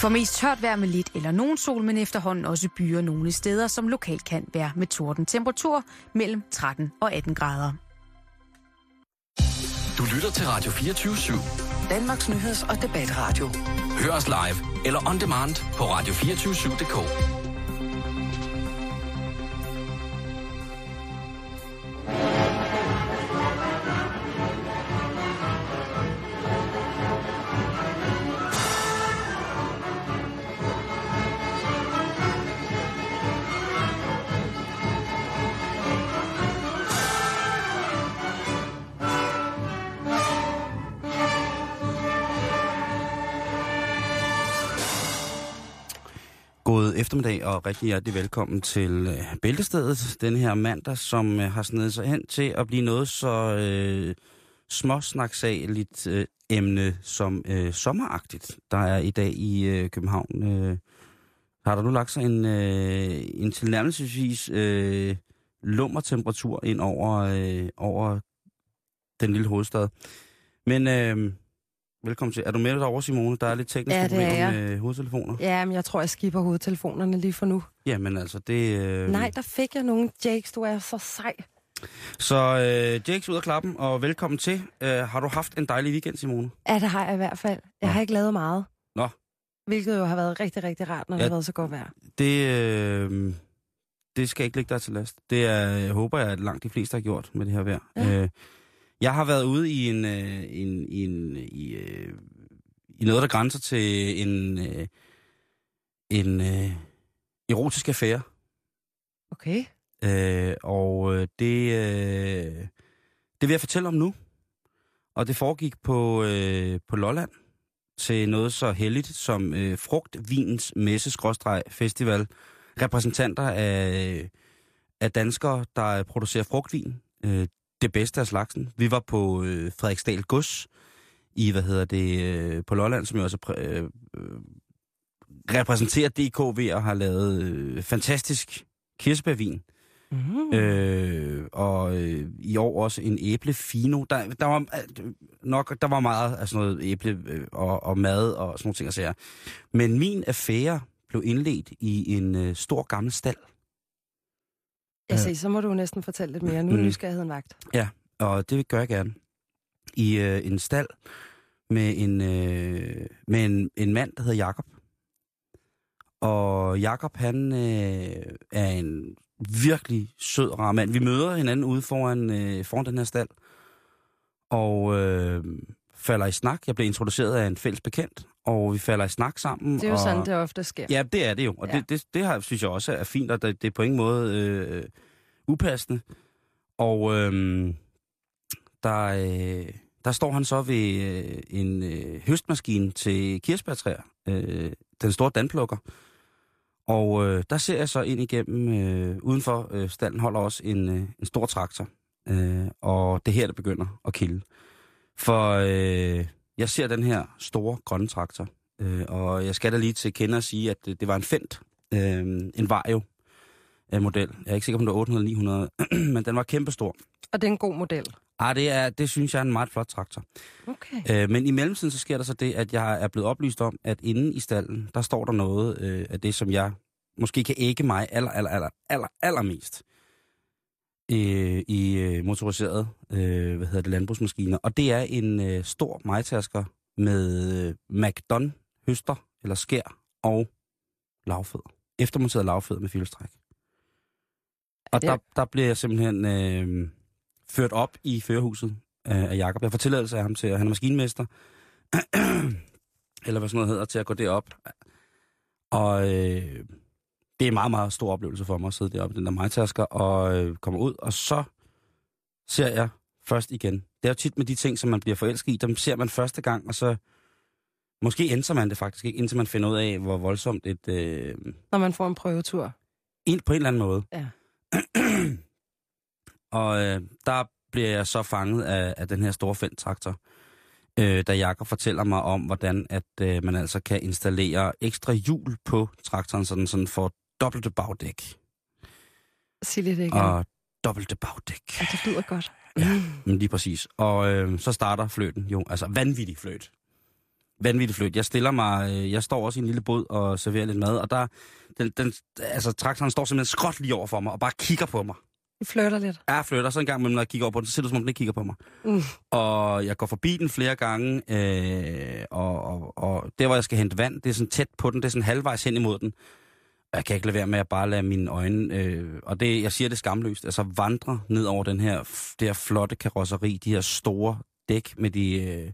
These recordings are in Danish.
For mest tørt vejr med lidt eller nogen sol, men efterhånden også byer nogle steder, som lokalt kan være med torden. Temperatur mellem 13 og 18 grader. Du lytter til Radio 24 /7. Danmarks nyheds- og debatradio. Hør os live eller on demand på radio247.dk. eftermiddag og rigtig hjertelig velkommen til øh, Bæltestedet den her mandag, som øh, har snedet sig hen til at blive noget så øh, småsnaksageligt øh, emne som øh, sommeragtigt, der er i dag i øh, København. Øh, har der nu lagt sig en, øh, en tilnærmelsesvis øh, lummer temperatur ind over, øh, over den lille hovedstad. Men øh, velkommen til. Er du med derovre, Simone? Der er lidt tekniske Ja, er problemer med hovedtelefoner. Ja, men jeg tror, jeg skipper hovedtelefonerne lige for nu. Jamen altså, det... Øh... Nej, der fik jeg nogle Jakes, du er så sej. Så øh, Jakes ud af klappen, og velkommen til. Øh, har du haft en dejlig weekend, Simone? Ja, det har jeg i hvert fald. Jeg Nå. har ikke lavet meget. Nå. Hvilket jo har været rigtig, rigtig rart, når ja. det har været så godt vejr. Det, øh, det skal ikke ligge dig til last. Det er, jeg håber jeg, at langt de fleste har gjort med det her vejr. Ja. Øh, jeg har været ude i en, øh, en, en i, øh, i noget, der grænser til en, øh, en øh, erotisk affære. Okay. Øh, og øh, det, øh, det vil jeg fortælle om nu. Og det foregik på, øh, på Lolland til noget så heldigt som øh, Frugtvinens Messe Festival. Repræsentanter af, af danskere, der producerer frugtvin. Øh, det bedste af slagsen. Vi var på øh, Frederiksdal Gods i, hvad hedder det, øh, på Lolland, som jo også præ- øh, øh, repræsenterer DK ved at have lavet øh, fantastisk kirsebærvin. Mm. Øh, og øh, i år også en æblefino. Der, der var øh, nok der var meget af sådan noget æble øh, og, og mad og sådan nogle ting at sige. Men min affære blev indledt i en øh, stor gammel stald. Jeg siger, så må du næsten fortælle lidt mere. Nu er Mm. nysgerrigheden vagt. Og det gør jeg gerne. I øh, en stald med en øh, med en, en mand, der hedder Jakob. Og Jakob han øh, er en virkelig sød rar mand. Vi møder hinanden ude foran, øh, foran den her stald. Og øh, falder i snak. Jeg blev introduceret af en fælles bekendt, og vi falder i snak sammen. Det er jo og... sådan, det ofte sker. Ja, det er det jo. Og Ja. det, det, det har, synes jeg også er fint, og det, det er på ingen måde øh, upassende. Og øh, der, øh, der står han så ved øh, en øh, høstmaskine til kirsebærtræer, øh, den store dandplukker. Og øh, der ser jeg så ind igennem, øh, udenfor øh, stallen holder også en, øh, en stor traktor. Øh, og det er her, det begynder at kilde. For øh, jeg ser den her store grønne traktor, øh, og jeg skal da lige til kende og sige, at det, det var en Fendt, øh, en Vario øh, model. Jeg er ikke sikker på, om det var 800 900, men den var kæmpestor. Og det er en god model. Ah, det, er, det synes jeg er en meget flot traktor. Okay. Øh, men i mellemtiden så sker der så det, at jeg er blevet oplyst om, at inde i stallen, der står der noget øh, af det, som jeg måske kan ægge mig aller, aller, aller, aller, allermest øh, i øh, motoriseret øh, hvad hedder det, landbrugsmaskiner. Og det er en øh, stor majtasker med øh, McDon høster eller skær og lavfødder. Eftermonteret lavfødder med filstræk. Og der, der bliver jeg simpelthen øh, ført op i førerhuset øh, af Jakob. Jeg får tilladelse af ham til, at han er maskinmester, eller hvad sådan noget hedder, til at gå derop. Og øh, det er en meget, meget stor oplevelse for mig at sidde deroppe i den der majtasker og øh, komme ud. Og så ser jeg først igen. Det er jo tit med de ting, som man bliver forelsket i, dem ser man første gang, og så måske ændrer man det faktisk ikke, indtil man finder ud af, hvor voldsomt et... Øh, Når man får en prøvetur. en, på en eller anden måde. Ja. og øh, der bliver jeg så fanget af, af den her store Fendt-traktor, øh, da Jakob fortæller mig om, hvordan at øh, man altså kan installere ekstra hjul på traktoren, så den sådan får dobbelte bagdæk. Sig lidt igen. Og dobbelte bagdæk. Ja, det lyder godt. Ja, men lige præcis. Og øh, så starter fløten jo, altså vanvittig fløt. vanvittigt flyt. Jeg stiller mig, øh, jeg står også i en lille båd og serverer lidt mad, og der, den, den, altså traktoren står simpelthen skråt lige over for mig, og bare kigger på mig. I flytter lidt. Jeg flytter, så en gang imellem, når jeg kigger over på den, så ser det som om den ikke kigger på mig. Mm. Og jeg går forbi den flere gange, øh, og, og, og der, hvor jeg skal hente vand, det er sådan tæt på den, det er sådan halvvejs hen imod den. Jeg kan ikke lade være med at bare lade mine øjne, øh, og det, jeg siger det skamløst, altså vandre ned over den her, det her flotte karosseri, de her store dæk med de, øh,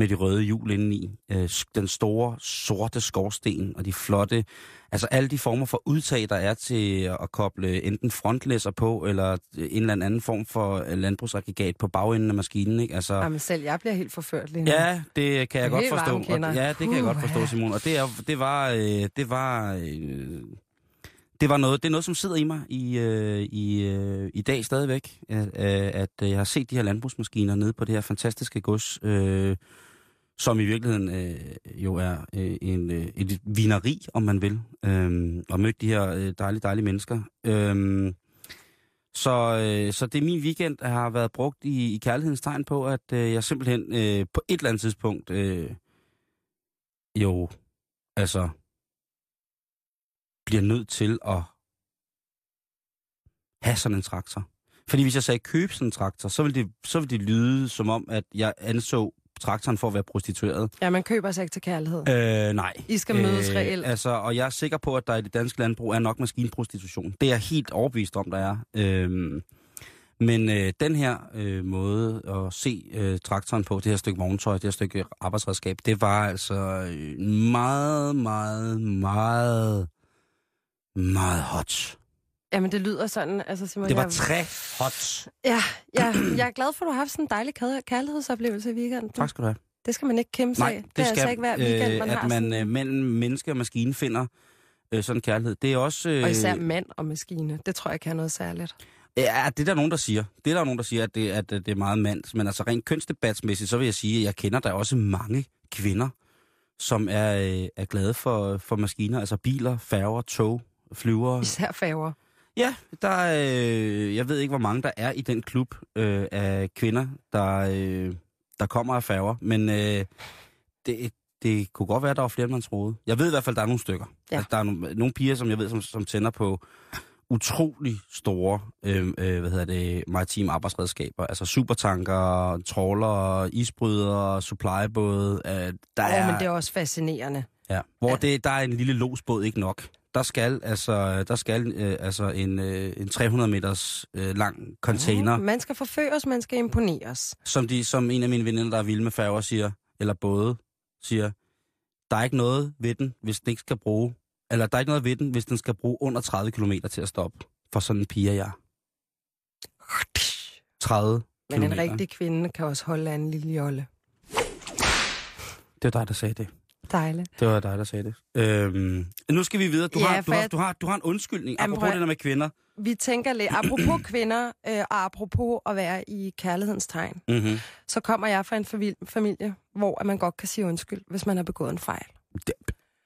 med de røde hjul indeni, øh, den store sorte skorsten og de flotte, altså alle de former for udtag, der er til at koble enten frontlæsser på, eller en eller anden form for øh, landbrugsaggregat på bagenden af maskinen, ikke? Altså, Jamen selv, jeg bliver helt forført lige nu. Ja, det kan jeg er godt forstå. Og, ja, det kan jeg godt forstå. Simon. Og det, er, det var, øh, det var, øh, det var noget, det er noget, som sidder i mig i, øh, i, øh, i dag stadigvæk, at, øh, at jeg har set de her landbrugsmaskiner nede på det her fantastiske gods, øh, som i virkeligheden øh, jo er øh, en, øh, et vineri, om man vil, øh, og mødt de her øh, dejlige, dejlige mennesker. Øh, så, øh, så det er min weekend, der har været brugt i, i kærlighedens tegn på, at øh, jeg simpelthen øh, på et eller andet tidspunkt øh, jo, altså, bliver nødt til at have sådan en traktor. Fordi hvis jeg sagde køb sådan en traktor, så ville det, så ville det lyde som om, at jeg anså traktoren for at være prostitueret. Ja, man køber sig ikke til kærlighed. Øh, nej. I skal mødes reelt. Altså, og jeg er sikker på, at der i det danske landbrug er nok maskinprostitution. Det er jeg helt overbevist om, der er. Øhm, men øh, den her øh, måde at se øh, traktoren på, det her stykke vogntøj, det her stykke arbejdsredskab, det var altså øh, meget, meget, meget, meget hot. Jamen, det lyder sådan, altså Simon, Det var jeg, tre hot. ja, ja, jeg er glad for, at du har haft sådan en dejlig kær- kærlighedsoplevelse i weekenden. Tak skal du have. Det skal man ikke kæmpe sig Nej, det, Det, er skal, altså ikke hver weekend, man øh, har at man sådan. øh, mellem menneske og maskine finder øh, sådan kærlighed. Det er også... Øh, Og især mand og maskine. Det tror jeg kan noget særligt. Ja, det er der nogen, der siger. Det er der nogen, der siger, at det, at det er meget mands. Men altså rent kønsdebatsmæssigt, så vil jeg sige, at jeg kender der også mange kvinder, som er, øh, er glade for, for maskiner. Altså biler, færger, tog, flyvere. Især færger. Ja, der er, øh, jeg ved ikke, hvor mange der er i den klub øh, af kvinder, der, øh, der kommer af færger. Men øh, det, det kunne godt være, at der var flere, end man troede. Jeg ved i hvert fald, at der er nogle stykker. Ja. Altså, der er nogle, nogle piger, som jeg ved, som, som tænder på utrolig store øh, øh, hvad hedder det, maritime arbejdsredskaber. Altså supertanker, trawler, isbrydere, supplybåde. Øh, der Ja, er, men det er også fascinerende. ja, hvor Ja. Det, der er en lille losbåd ikke nok. Der skal altså, der skal, øh, altså en, øh, en 300 meters øh, lang container, Mm, Man skal forføres, man skal imponeres. som, de, som en af mine veninder, der er vilde med færger, siger, eller både, siger, der er ikke noget ved den, hvis den ikke skal bruge, eller der er ikke noget ved den, hvis den skal bruge under 30 km til at stoppe for sådan en pige, jeg. 30 Men en kilometer. rigtig kvinde kan også holde af en lille jolle. Det var dig, der sagde det. Dejligt. Det var dig, der sagde det. Øhm, nu skal vi videre. Du, Ja, har, du, har, du, har, du har en undskyldning, Jamen, apropos prøv det der med kvinder. Vi tænker lidt, apropos kvinder, øh, og apropos at være i kærlighedens tegn, Mm-hmm. så kommer jeg fra en famil- familie, hvor at man godt kan sige undskyld, hvis man har begået en fejl. Det,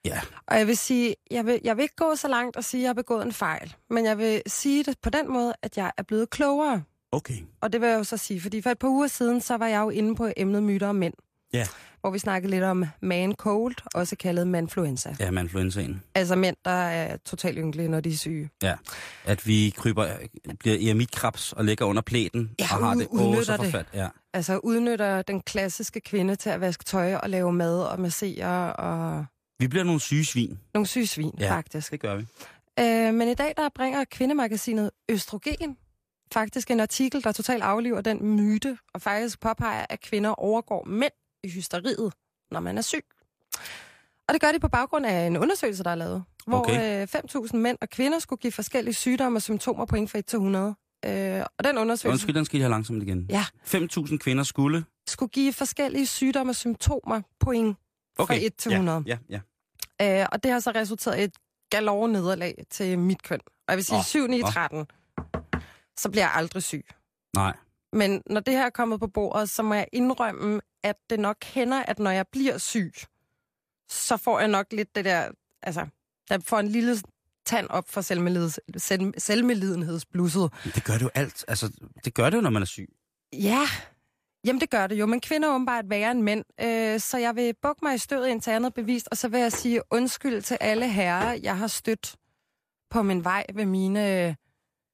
ja, Og jeg vil sige, jeg vil, jeg vil ikke gå så langt og sige, at jeg har begået en fejl, men jeg vil sige det på den måde, at jeg er blevet klogere. okay. Og det vil jeg jo så sige, fordi for et par uger siden, så var jeg jo inde på emnet myter om mænd. Ja. Hvor vi snakkede lidt om man cold, også kaldet manfluenza. Ja, med influenzaen. Altså mænd, der er totalt ynkelige, når de er syge. Ja. At vi kryber, bliver eremitkrebs og ligger under plæten Ja, og har det åh, så forfærd. Ja. Altså udnytter den klassiske kvinde til at vaske tøj og lave mad og massere og Vi bliver nogle syge svin. nogle syge svin, Ja. faktisk. Det gør vi. Øh, men i dag der bringer kvindemagasinet Østrogen faktisk en artikel, der totalt afliver den myte, og faktisk påpeger, at kvinder overgår mænd i hysteriet, når man er syg. Og det gør de på baggrund af en undersøgelse, der er lavet, hvor Okay. øh, 5.000 mænd og kvinder skulle give forskellige sygdomme og symptomer point fra 1 til 100. Øh, og den undersøgelse Undskyld, den skal I have langsomt igen. Ja. 5.000 kvinder skulle... skulle give forskellige sygdomme og symptomer point Okay. fra 1 til 100. Ja, ja, ja. Øh, og det har så resulteret i et galore nederlag til mit køn. Og jeg vil sige, oh, 7 9 åh. 13, så bliver jeg aldrig syg. Nej. Men når det her er kommet på bordet, så må jeg indrømme, at det nok hænder, at når jeg bliver syg, så får jeg nok lidt det der, altså, jeg får en lille tand op for selvmelidenhedsblusset. Det gør det jo alt. Altså, det gør det jo, når man er syg. Ja, Jamen, det gør det jo, men kvinder er åbenbart værre end mænd. Øh, så jeg vil bukke mig i stødet indtil andet bevist, og så vil jeg sige undskyld til alle herrer, jeg har stødt på min vej ved mine,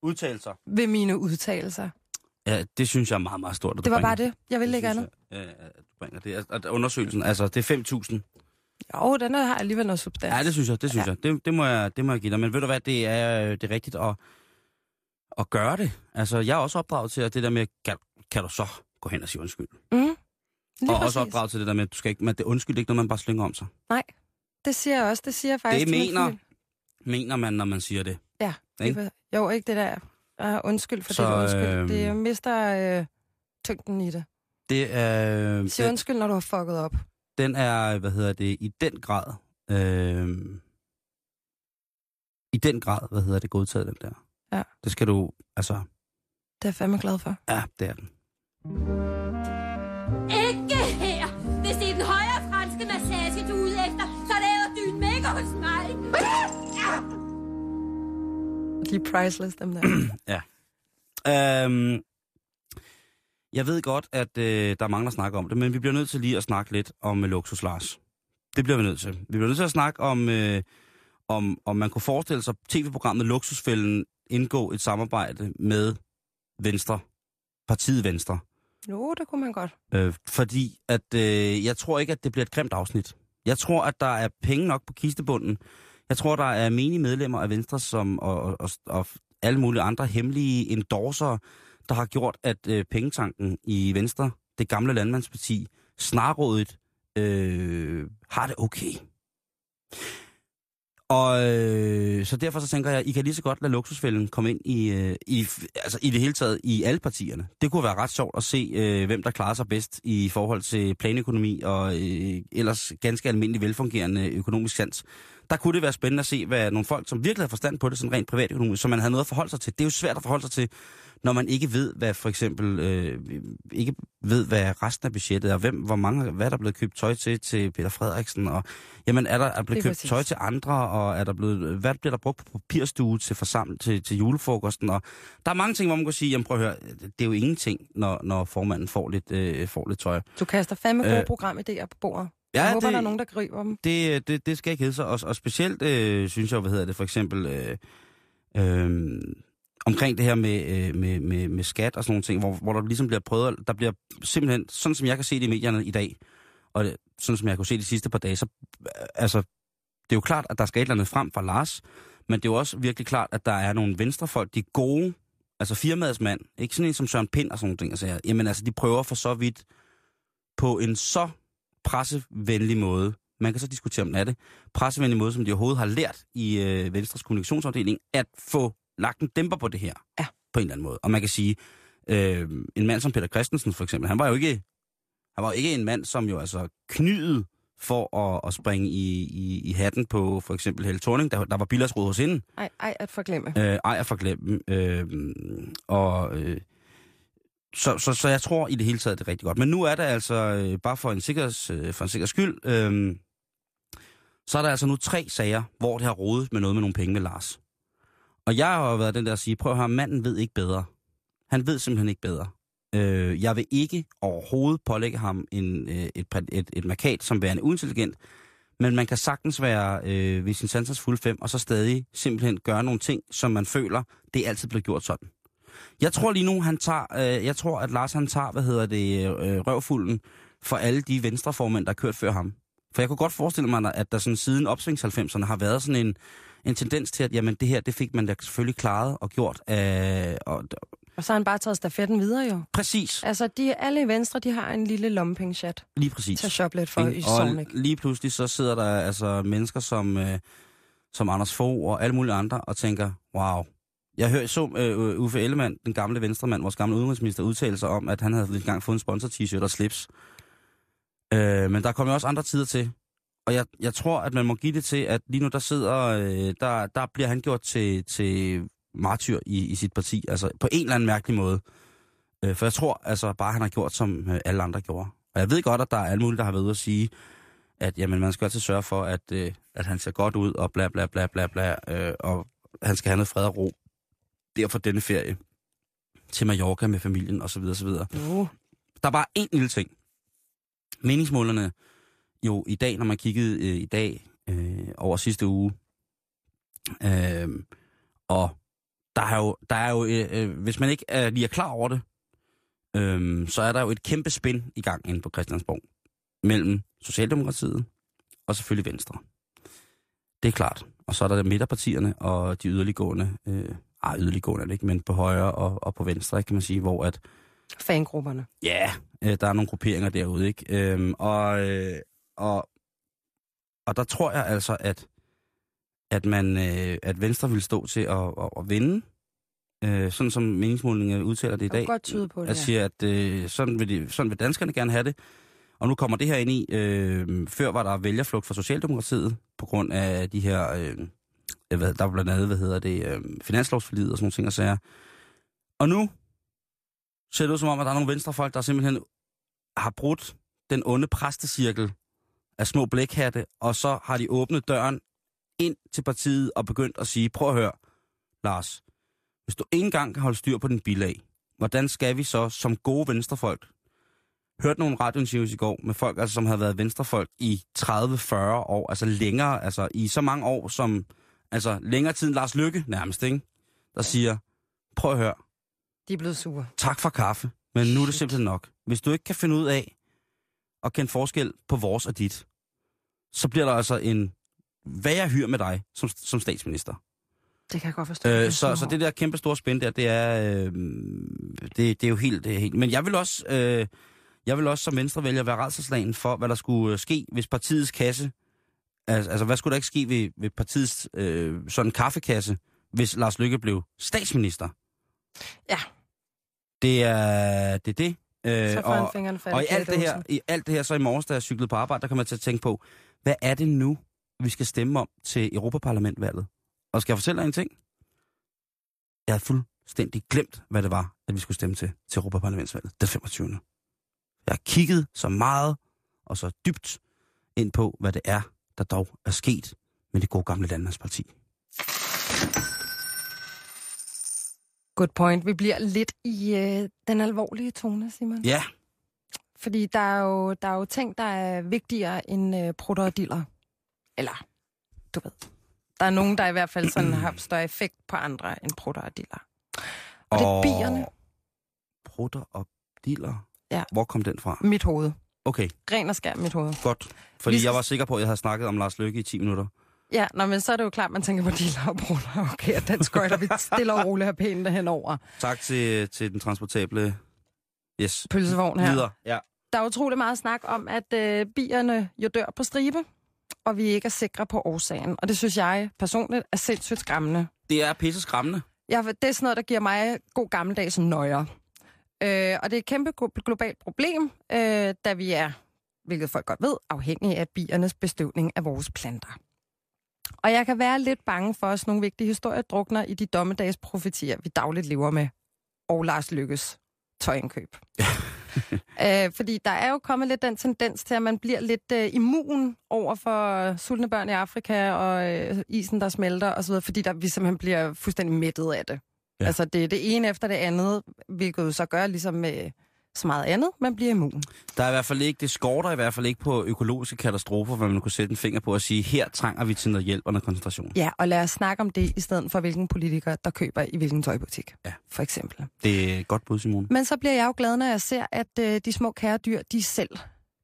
Udtalelser. ved mine udtalelser. Ja, det synes jeg er meget, meget stort. at Det var bringer. bare det. Jeg vil ikke synes andet. Jeg, at du bringer det. At undersøgelsen, altså det er 5.000. Jo, den har alligevel noget substans. Ja, det synes jeg, det synes Ja. ja. jeg. Det, det, må jeg. det må jeg give dig. Men ved du hvad, det er, øh, det er rigtigt at, at gøre det. Altså, jeg er også opdraget til, at det der med, kan, kan du så gå hen og sige undskyld? Mm. Lige og præcis. også opdraget til det der med, at du skal ikke, men det undskyld ikke, når man bare slynger om sig. Nej, det siger jeg også. Det siger jeg faktisk Det mener, mener man, når man siger det. Ja, Ikke? ikke? jo, ikke det der. Uh, undskyld for Så, det undskyld. øhm, Det jeg mister øh, tyngden i det. Det er, Sig den, undskyld, når du har fucket op. den er, hvad hedder det, i den grad, øh, i den grad, hvad hedder det, godtaget den der. Ja. Det skal du, altså, Det er jeg fandme glad for. ja, det er den. De er priceless, dem der. Øhm, jeg ved godt, at øh, der er mange, der snakker om det, men vi bliver nødt til lige at snakke lidt om øh, Luksus Lars. Det bliver vi nødt til. Vi bliver nødt til at snakke om, øh, om, om man kunne forestille sig tv-programmet Luksusfælden indgå et samarbejde med Venstre, partiet Venstre. jo, det kunne man godt. Øh, fordi at øh, jeg tror ikke, at det bliver et grimt afsnit. Jeg tror, at der er penge nok på kistebunden. Jeg tror, der er menige medlemmer af Venstre som, og, og, og, og alle mulige andre hemmelige endorser, der har gjort, at øh, pengetanken i Venstre, det gamle landmandsparti, snarrådet øh, har det okay. Og øh, så derfor så tænker jeg, I kan lige så godt lade luksusfælden komme ind i, øh, i, altså i det hele taget i alle partierne. Det kunne være ret sjovt at se, øh, hvem der klarer sig bedst i forhold til planøkonomi og øh, ellers ganske almindelig velfungerende økonomisk sans. Der kunne det være spændende at se, hvad nogle folk, som virkelig har forstand på det, sådan rent privatøkonomisk, så man havde noget at forholde sig til. Det er jo svært at forholde sig til, når man ikke ved, hvad for eksempel, øh, ikke ved, hvad resten af budgettet er, hvem, hvor mange, hvad er der blevet købt tøj til, til Peter Frederiksen, og jamen, er der er blevet er købt præcis. tøj til andre, og er der blevet, hvad bliver der brugt på papirstue til, forsaml, til, til julefrokosten, og der er mange ting, hvor man kan sige, jamen prøv at høre, det er jo ingenting, når, når formanden får lidt, øh, får lidt tøj. Du kaster fandme gode Øh, programidéer på bordet. Ja, jeg håber, det- der er nogen, der griber dem. Det, det, det skal ikke hedde sig. Og, og specielt øh, synes jeg, hvad hedder det, for eksempel øh, øh, omkring det her med, øh, med, med, med skat og sådan nogle ting, hvor, hvor der ligesom bliver prøvet, der bliver simpelthen, sådan som jeg kan se det i medierne i dag, og det, sådan som jeg kunne se de sidste par dage, så øh, altså, det er jo klart, at der skal et eller andet frem fra Lars, men det er jo også virkelig klart, at der er nogle venstrefolk, de gode, altså firmaets mand, ikke sådan en som Søren Pind og sådan nogle ting, altså, jamen altså, de prøver for så vidt på en så pressevenlig måde, man kan så diskutere, om den er det, pressevenlig måde, som de overhovedet har lært i øh, Venstres kommunikationsafdeling, at få lagt en dæmper på det her. Ja. På en eller anden måde. Og man kan sige, øh, en mand som Peter Christensen for eksempel, han var jo ikke, han var jo ikke en mand, som jo altså knydede for at, at springe i, i, i hatten på for eksempel Helle Thorning, der, der var bilagsråd hos hende. Ej, ej, at forglemme. Øh, ej at forglemme. Øh, og, øh, så, så, så jeg tror i det hele taget, det er rigtig godt. Men nu er der altså, øh, bare for en, sikkerheds, øh, for en sikkerheds skyld, øh, så er der altså nu tre sager, hvor det har rodet med noget med nogle penge med Lars. Og jeg har jo været den der at sige, prøv at høre, manden ved ikke bedre. Han ved simpelthen ikke bedre. Øh, jeg vil ikke overhovedet pålægge ham en, øh, et, et, et, et markat som værende uintelligent, men man kan sagtens være øh, ved sin sansers fulde fem, og så stadig simpelthen gøre nogle ting, som man føler, det er altid blevet gjort sådan. Jeg tror lige nu, han tager, øh, jeg tror, at Lars han tager, hvad hedder det, øh, røvfulden for alle de venstreformænd, der har kørt før ham. For jeg kunne godt forestille mig, at der sådan siden opsvings 90'erne har været sådan en, en tendens til, at jamen, det her, det fik man da selvfølgelig klaret og gjort. Øh, og, Og så har han bare taget stafetten videre jo. præcis, Altså, de, alle i Venstre, de har en lille lommepengechat lige præcis. til at shoppe lidt for i Ikke? Sovnik. Og lige pludselig så sidder der altså mennesker som, øh, som Anders Fogh og alle mulige andre og tænker, wow. Jeg hørte så øh, Uffe Ellemann, den gamle venstremand, vores gamle udenrigsminister, udtale sig om, at han havde engang fået en sponsor-t-shirt og slips. Øh, men der kommer jo også andre tider til. Og jeg, jeg tror, at man må give det til, at lige nu der sidder, øh, der, der bliver han gjort til, til martyr i, i sit parti. Altså på en eller anden mærkelig måde. Øh, for jeg tror altså bare, han har gjort, som øh, alle andre gjorde. Og jeg ved godt, at der er alle mulige, der har været ude at sige, at jamen, man skal altid sørge for, at, øh, at han ser godt ud, og bla bla bla bla bla, øh, og han skal have noget fred og ro. Derfor denne ferie til Mallorca med familien, osv. osv. Uh, Der er bare en lille ting. Meningsmålerne jo i dag, når man kiggede øh, i dag øh, over sidste uge, øh, og der er jo, der er jo øh, øh, hvis man ikke er, lige er klar over det, øh, så er der jo et kæmpe spænd i gang inde på Christiansborg mellem Socialdemokratiet og selvfølgelig Venstre. Det er klart. Og så er der midterpartierne og de yderliggående, øh, ej yderliggående er det ikke, men på højre og, og på venstre, kan man sige, hvor at, Fangrupperne. ja, øh, der er nogle grupperinger derude, ikke? Øhm, og, øh, og, og der tror jeg altså, at, at, man, øh, at Venstre vil stå til at, at, at vinde, øh, sådan som meningsmålingen udtaler det i Jeg dag. kan godt tyde på det, Jeg siger, at øh, sådan, vil de, sådan vil danskerne gerne have det. Og nu kommer det her ind i, øh, før var der vælgerflugt fra Socialdemokratiet, på grund af de her, øh, Øh, hvad, der var blandt andet, hvad hedder det, øh, finanslovsforlidet og sådan nogle ting og sager. Og nu ser det ud som om, at der er nogle venstrefolk, der simpelthen har brudt den onde præstecirkel af små blækhatte, og så har de åbnet døren ind til partiet og begyndt at sige, prøv at høre, Lars, hvis du ikke engang kan holde styr på din bilag, hvordan skal vi så som gode venstrefolk hørt nogle radiointerviews i går med folk, altså, som havde været venstrefolk i 30-40 år, altså længere, altså i så mange år som, altså længere tid end Lars Lykke nærmest, ikke? Der siger, prøv at høre, De er blevet sure. tak for kaffe, men nu er det simpelthen nok. Hvis du ikke kan finde ud af at kende forskel på vores og dit, så bliver der altså en værre hyr med dig som, som statsminister. Det kan jeg godt forstå. Øh, så, så det der kæmpe store spænd der, det er, øh, det, det er jo helt, det er helt... Men jeg vil også, øh, jeg vil også som venstrevælger være redselslagen for, hvad der skulle øh, ske, hvis partiets kasse... Altså, altså hvad skulle der ikke ske ved, ved partiets øh, sådan kaffekasse, hvis Lars Lykke blev statsminister? Ja. Det er det. Er det. Øh, Så fat og i alt, det her, i alt det her, så i morges, da jeg cyklede på arbejde, der kom jeg til at tænke på, hvad er det nu, vi skal stemme om til Europaparlamentvalget? Og skal jeg fortælle dig en ting? Jeg havde fuldstændig glemt, hvad det var, at vi skulle stemme til, til Europaparlamentsvalget den 25. Jeg har kigget så meget og så dybt ind på, hvad det er, der dog er sket med det gode gamle landmandsparti. Good point. Vi bliver lidt i øh, den alvorlige tone, Simon. Ja, Fordi der er, jo, der er jo ting, der er vigtigere end øh, prutter og diller. Eller, du ved. Der er nogen, der i hvert fald sådan har større effekt på andre end prutter og diller. Og det er bierne. Prutter og diller. Ja. Hvor kom den fra? Mit hoved. Okay, Ren og skær mit hoved. godt. Fordi skal- jeg var sikker på, at jeg havde snakket om Lars Løkke i 10 minutter. Ja, nå, men så er det jo klart, man tænker på og prutter. Okay, og den skøjter vi stille og roligt her pænt henover. Tak til, til den transportable... Yes. Pølsevogn her. Videre. Ja. Der er utrolig meget snak om, at øh, bierne jo dør på stribe, og vi ikke er sikre på årsagen. Og det synes jeg personligt er sindssygt skræmmende. Det er pisse skræmmende. Jeg, det er sådan noget, der giver mig god gammeldags nøjer. Øh, og det er et kæmpe glo- globalt problem, øh, da vi er, hvilket folk godt ved, afhængige af biernes bestøvning af vores planter. Og jeg kan være lidt bange for, at sådan nogle vigtige historier drukner i de dommedagsprofetier, vi dagligt lever med, og Lars Lykkes tøjindkøb. øh, fordi der er jo kommet lidt den tendens til, at man bliver lidt øh, immun over for sultne børn i Afrika og øh, isen, der smelter osv., fordi der, vi simpelthen bliver fuldstændig mættet af det. Ja. Altså det er det ene efter det andet, hvilket jo så gør ligesom med så meget andet, man bliver immun. Der er i hvert fald ikke, det skorter i hvert fald ikke på økologiske katastrofer, hvor man kunne sætte en finger på og sige, her trænger vi til noget hjælp og noget koncentration. Ja, og lad os snakke om det, i stedet for hvilken politiker, der køber i hvilken tøjbutik, Ja. for eksempel. Det er godt bud, Simone. Men så bliver jeg jo glad, når jeg ser, at øh, de små kæredyr, de selv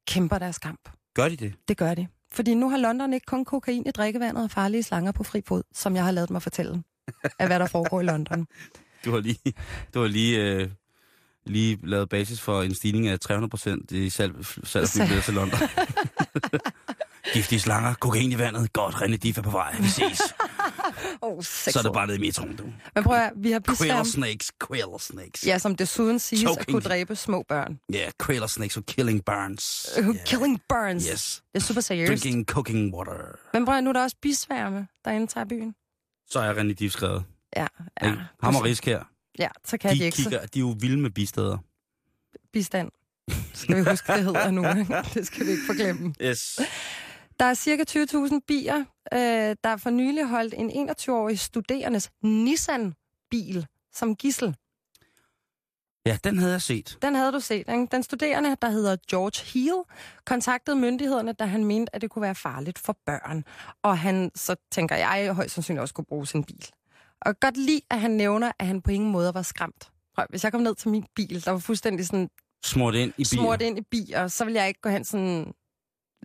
kæmper deres kamp. Gør de det? Det gør de. Fordi nu har London ikke kun kokain i drikkevandet og farlige slanger på fri fod, som jeg har lavet mig fortælle af, hvad der foregår i London. Du har lige, du har lige, øh, lige lavet basis for en stigning af 300 procent i salg, salg af flybilletter til London. Giftige slanger, kokain i vandet. Godt, René Diff er på vej. Vi ses. Oh, Så er det bare ned i metroen, du. Men prøv at, vi har Quail bisværm, snakes, quail snakes. ja, som desuden siges at Choking. kunne dræbe små børn. Ja, yeah, quail snakes og killing burns. Uh, Yeah. Killing burns. Yes. Det er super seriøst. Drinking cooking water. Men prøv at, nu er der også bisværme, der indtager byen. Så er René Diff skrevet. Ja, Ja, ja. Ham og Risk her. Ja, så kan de, De, ikke kigger, de er jo vilde med bisteder. bistand. Skal vi huske, det hedder nu. ikke? Det skal vi ikke forglemme. Yes. Der er cirka 20.000 bier, øh, der for nylig holdt en 21-årig studerendes Nissan-bil som gissel. Ja, den havde jeg set. Den havde du set. Ikke? Den studerende, der hedder George Heal, kontaktede myndighederne, da han mente, at det kunne være farligt for børn. Og han, så tænker jeg, højst sandsynligt også kunne bruge sin bil. Og godt lide, at han nævner, at han på ingen måde var skræmt. Prøv, hvis jeg kom ned til min bil, der var fuldstændig sådan Smurt ind i bilen. smurt ind i bier, så vil jeg ikke gå hen sådan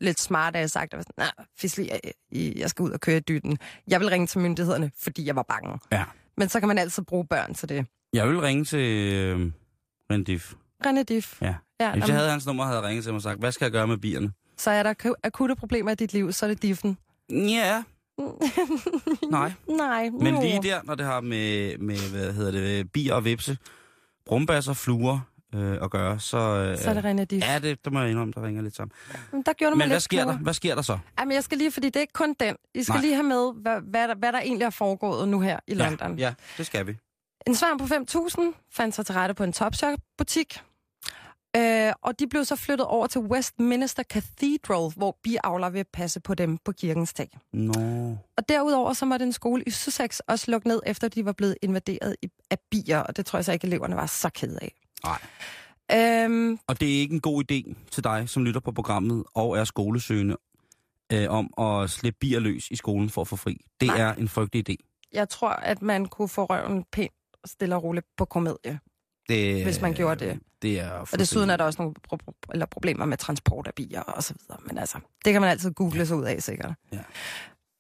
lidt smart, at jeg sagt, at nej, fisli, jeg, jeg skal ud og køre i dytten. Jeg vil ringe til myndighederne, fordi jeg var bange. Ja. Men så kan man altid bruge børn til det. Jeg vil ringe til øh, Rendif. René Diff. Ja. Ja, Hvis jeg havde hans nummer, havde jeg ringet til mig og sagt, hvad skal jeg gøre med bierne? Så er der aku- akutte problemer i dit liv, så er det Diffen. Ja, nej. Nej. Men lige der, når det har med, med hvad hedder det, bier og vipse, brumbasser, fluer øh, at gøre, så... Øh, Så er det René Diff. Ja, det, det må jeg indrømme, der ringer lidt sammen. Men der gjorde du Men hvad sker der? klogere. Hvad sker der så? Jamen, jeg skal lige, fordi det er ikke kun den. I skal Nej. lige have med, hvad, hvad, der, hvad der egentlig er foregået nu her i London. Ja, ja, det skal vi. En sværm på 5.000 fandt sig til rette på en Topshop-butik. Øh, og de blev så flyttet over til Westminster Cathedral, hvor biavler vil passe på dem på kirkens tag. Nå. Og derudover så måtte en skole i Sussex også lukke ned, efter de var blevet invaderet af bier, og det tror jeg så ikke, eleverne var så kede af. Nej. Øhm, Og det er ikke en god idé til dig, som lytter på programmet og er skolesøgende, øh, om at slippe bier løs i skolen for at få fri. Det Nej. er en frygtelig idé. jeg tror, at man kunne få røven pænt stille og roligt på komedie. Det, Hvis man gjorde det. Det er Og desuden er der også nogle pro- eller problemer med transport af bier og så videre. Men altså, det kan man altid google sig ud af, sikkert. Ja.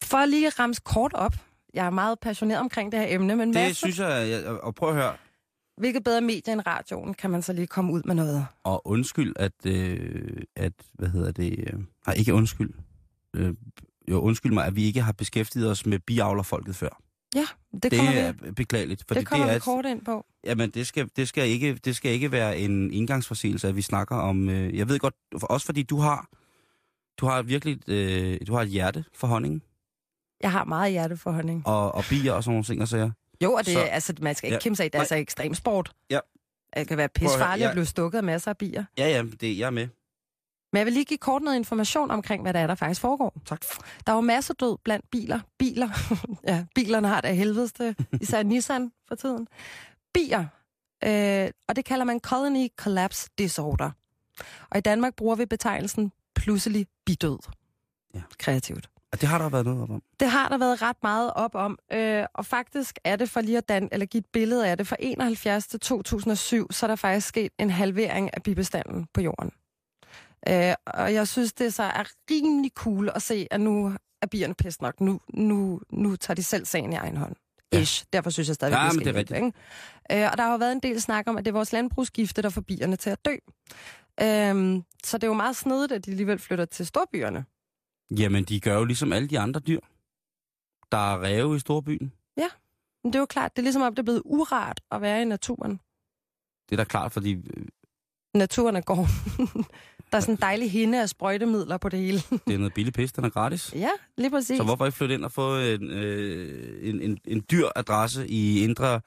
For lige at ramse kort op. Jeg er meget passioneret omkring det her emne, men hvad, Det synes jeg, jeg, og prøv at høre, hvilket bedre medie end radioen kan man så lige komme ud med noget? og undskyld, at, øh, at hvad hedder det, øh, nej, ikke undskyld, øh, jo, undskyld mig, at vi ikke har beskæftiget os med biavlerfolket før. Ja, det Det kommer, er vi, beklageligt, fordi det kommer det vi er, kort ind på. Jamen, det skal, det, skal ikke, det skal ikke være en indgangsforseelse, at vi snakker om... Øh, jeg ved godt, også fordi du har, du har virkelig øh, du har et hjerte for honning Jeg har meget hjerte for honning. og, og bier og sådan nogle ting, og så jeg. Jo, og det, Så- så, altså, man skal ikke Ja. ja. kæmpe sig af, det er altså ekstrem sport. Ja. Det kan være pisfarligt jeg- at blive stukket af masser af bier. Ja, ja, det, jeg er med. Men jeg vil lige give kort noget information omkring, hvad der er, der faktisk foregår. Tak. Der er jo masser død blandt biler. Biler. ja, bilerne har det af helvedeste. Især Nissan for tiden. Bier. Øh, og det kalder man Colony Collapse Disorder. Og i Danmark bruger vi betegnelsen pludselig bidød. Ja. Kreativt. Og det har der været noget om. Det har der været ret meget op om, øh, og faktisk er det for lige at dan, eller give et billede af det, fra 71 til 2007, så er der faktisk sket en halvering af bibestanden på jorden. Øh, og jeg synes, det så er rimelig cool at se, at nu er bierne pest nok. Nu, nu, nu tager de selv sagen i egen hånd. Ja. Ish. Derfor synes jeg stadig, Ja, vi men skal det er hjælpe, ikke? Øh, og der har jo været en del snak om, at det er vores landbrugsgifte, der får bierne til at dø. Øhm, så det er jo meget snedigt, at de alligevel flytter til storbyerne. Jamen, de gør jo ligesom alle de andre dyr. Der er ræve i storbyen. Men det er jo klart, det er ligesom om, det er blevet urart at være i naturen. Det er da klart, fordi... øh, naturen er gården. der er sådan en dejlig hinde af sprøjtemidler på det hele. Det er noget billig pis, den er gratis. ja, lige præcis. Så hvorfor ikke flytte ind og få en, øh, en, en, en dyr adresse i indre...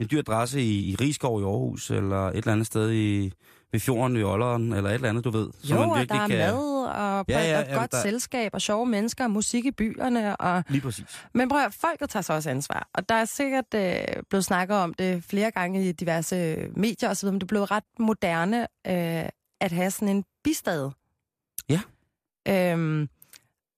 En dyr adresse i, i Rigskov i Aarhus, eller et eller andet sted i, ved fjorden i Olderen, eller et eller andet, du ved. jo, og der er mad, og, Ja, ja, ja, ja, godt der- selskab, og sjove mennesker, og musik i byerne. Og... Lige præcis. Men prøv at folket tager så også ansvar. Og der er sikkert øh, blevet snakket om det flere gange i diverse medier osv., men det er blevet ret moderne øh, at have sådan en bistad. Ja. Øhm,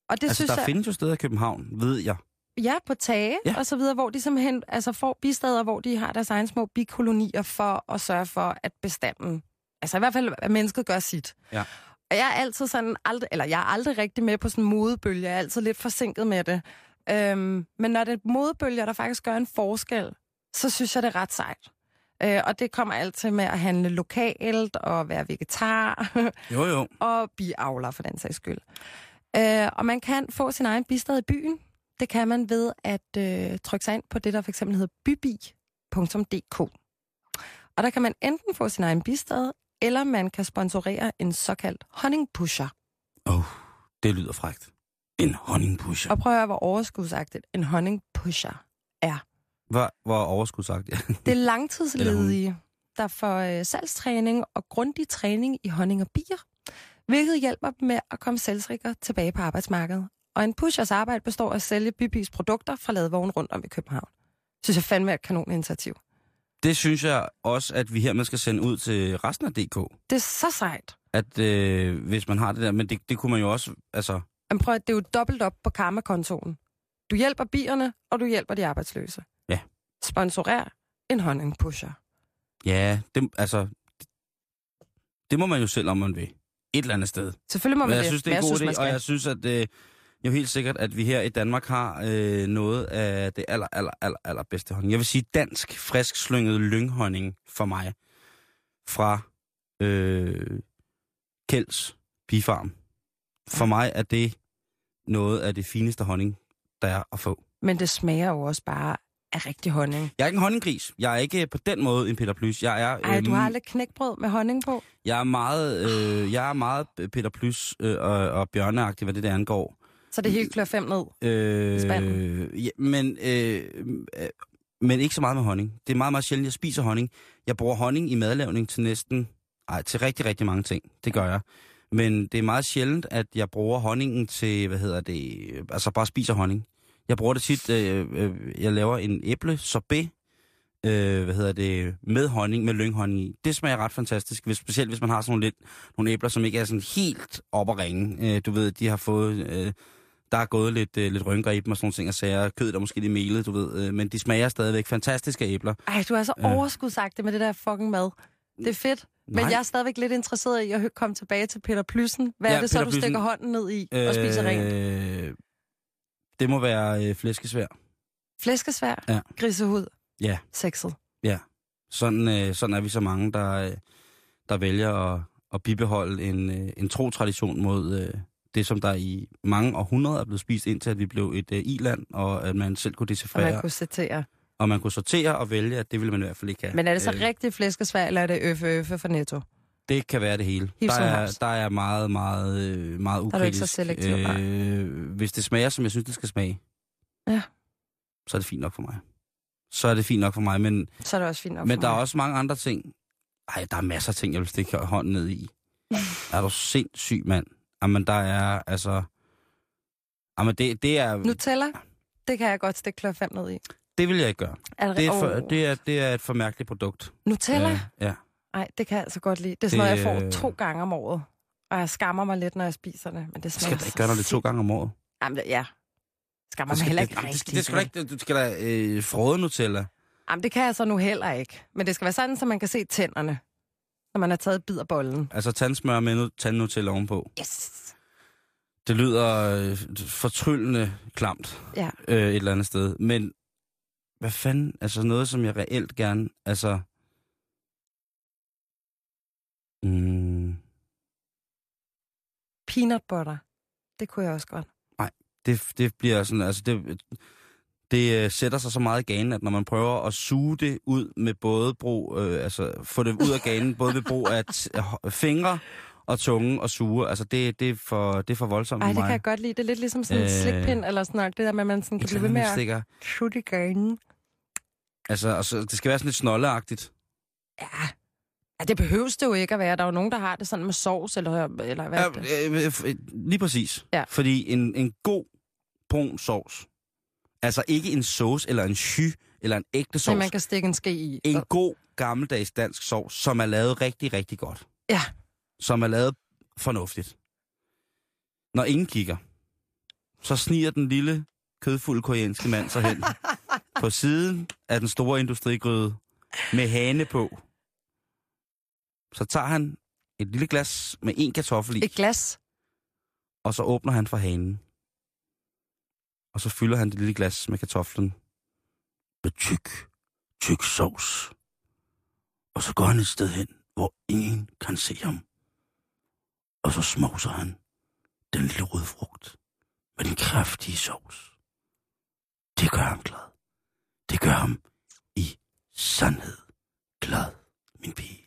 og det altså, synes der jeg... findes jo steder i København, ved jeg. Ja, på tage Ja. og så videre, hvor de simpelthen altså får bistader, hvor de har deres egne små bikolonier for at sørge for, at bestanden, altså i hvert fald, at mennesket gør sit. Ja. Og jeg er altid sådan, aldrig, eller jeg er aldrig rigtig med på sådan en modebølge, jeg er altid lidt forsinket med det. Øhm, men når det er modebølger, der faktisk gør en forskel, så synes jeg, det er ret sejt. Øh, og det kommer altid med at handle lokalt og være vegetar. Jo, jo. og biavler for den sags skyld. Øh, og man kan få sin egen bistad i byen. Det kan man ved at øh, trykke sig ind på det, der for eksempel hedder bybi.dk. Og der kan man enten få sin egen bistad, eller man kan sponsorere en såkaldt honningpusher. Oh, det lyder frægt. En honningpusher. Og prøv at høre, hvor overskudsagtigt en honningpusher er. Hvor, hvor overskud sagt, ja. Det er langtidsledige, der får øh, salgstræning og grundig træning i honning og bier, hvilket hjælper dem med at komme selvsikker tilbage på arbejdsmarkedet. Og en pushers arbejde består af at sælge Bybis produkter fra ladevognen rundt om i København. Synes jeg fandme er et kanoninitiativ. det synes jeg også, at vi hermed skal sende ud til resten af DK. Det er så sejt. At øh, hvis man har det der, men det, det kunne man jo også, altså, Men prøv at det er jo dobbelt op på karmakontoen. Du hjælper bierne, og du hjælper de arbejdsløse. Ja. Sponsorer en honningpusher. ja, det, altså, det må man jo selv, om man vil. Et eller andet sted. Selvfølgelig må Men man jeg det. synes, det er men en god idé, og jeg synes, at det jo helt sikkert, at vi her i Danmark har øh, noget af det aller, aller, aller, aller bedste honning. Jeg vil sige dansk, frisk slynget lynghonning for mig fra øh, Kjelds Bifarm. For mig er det noget af det fineste honning, der er at få. Men det smager jo også bare af rigtig honning. Jeg er ikke en honninggris. Jeg er ikke på den måde en Peter Plys. Jeg er, Ej, du øhm, har aldrig knækbrød med honning på? jeg er meget, øh, jeg er meget Peter Plys øh, og, og bjørneagtig, hvad det der angår. Så det hele klør fem ned. Øh, spanden. ja, men, øh, øh, men ikke så meget med honning. Det er meget, meget sjældent, jeg spiser honning. Jeg bruger honning i madlavning til næsten, ej, til rigtig, rigtig mange ting. Det gør jeg. Men det er meget sjældent, at jeg bruger honningen til, hvad hedder det, øh, altså bare spiser honning. Jeg bruger det tit, øh, øh, jeg laver en æble sorbet, øh, hvad hedder det, med honning, med lynghonning i. Det smager ret fantastisk, hvis, specielt hvis man har sådan nogle, lidt, nogle æbler, som ikke er sådan helt op at ringe. Øh, du ved, de har fået, øh, der er gået lidt, øh, lidt rynker i dem og sådan nogle ting, og sager. Kødet er måske lidt melet, du ved, øh, men de smager stadigvæk fantastiske æbler. Ej, du er så Ja. overskudsagtig med det der fucking mad. Det er fedt. Men Nej. jeg er stadigvæk lidt interesseret i at komme tilbage til Peter Plyssen. Hvad Ja, er det så, Peter du Plyssen. stikker hånden ned i og spiser rent? Det må være øh, flæskesvær. Flæskesvær, Ja. grisehud, Ja. sexet. Sådan, øh, sådan er vi så mange, der, øh, der vælger at, at bibeholde en, øh, en tro tradition mod øh, det, som der i mange århundreder er blevet spist, indtil at vi blev et øh, i-land, og at man selv kunne Og decifrere, man kunne citere. og man kunne sortere og vælge, at det ville man i hvert fald ikke have. Men er det så Øh, rigtig flæskesvær, eller er det øffe øffe for netto? Det kan være det hele. Der er, der er meget, meget, øh, meget ukritisk. Der er du ikke så selektiv, øh, hvis det smager, som jeg synes, det skal smage, Ja. så er det fint nok for mig. Så er det fint nok for mig, men, Så er det også fint nok men der er mig. også mange andre ting. Ej, der er masser af ting, jeg vil stikke hånden ned i. er du sindssyg, mand? Jamen, der er, altså... Jamen, det, det er... Nutella, det kan jeg godt stikke fem ned i. Det vil jeg ikke gøre. Er Det er, et for, Åh. det er, det er et for mærkeligt produkt. Nutella? Øh, ja. Nej, det kan jeg altså godt lide. Det er sådan noget, jeg får øh, to gange om året. Og jeg skammer mig lidt, når jeg spiser det. Men det smager skal da ikke gøre det to gange om året. Jamen, ja. Skammer mig heller ikke det, rigtigt. det skal du ikke. Du skal da øh, frode Nutella. Jamen, det kan jeg så nu heller ikke. Men det skal være sådan, så man kan se tænderne, når man har taget et bid af bollen. Altså tandsmør med nu- tandnutella ovenpå. Yes. Det lyder øh, fortryllende klamt Ja. øh, et eller andet sted. Men hvad fanden? Altså noget, som jeg reelt gerne... Altså... Mm, Peanut butter. Det kunne jeg også godt. det, det bliver sådan... Altså det, det øh, sætter sig så meget i ganen, at når man prøver at suge det ud med både brug... Øh, altså få det ud af ganen, både ved brug af t- fingre og tunge og suge. Altså det, det, er, for, det er for voldsomt Ej, det kan jeg godt lide. Det er lidt ligesom sådan en Øh, slikpind, eller sådan noget. Det der med, at man sådan kan blive ved med andet at stikker. sutte i ganen. Altså, og så, det skal være sådan lidt snolleagtigt. Ja. Ja, det behøves det jo ikke at være. Der er jo nogen, der har det sådan med sovs, eller, eller hvad Ja, det? øh, øh, f- lige præcis. Ja. Fordi en, en god brun sovs, altså ikke en sauce eller en sky eller en ægte sovs, man kan stikke en ske i. en god gammeldags dansk sovs, som er lavet rigtig, rigtig godt. Ja. Som er lavet fornuftigt. Når ingen kigger, så sniger den lille, kødfulde koreanske mand sig hen på siden af den store industrigryde med hane på. Så tager han et lille glas med en kartoffel i, Et glas. og så åbner han for hanen. Og så fylder han det lille glas med kartoflen med tyk, tyk sovs. Og så går han et sted hen, hvor ingen kan se ham. Og så smovser han den lille røde frugt med den kraftige sovs. Det gør ham glad. Det gør ham i sandhed glad, min pige.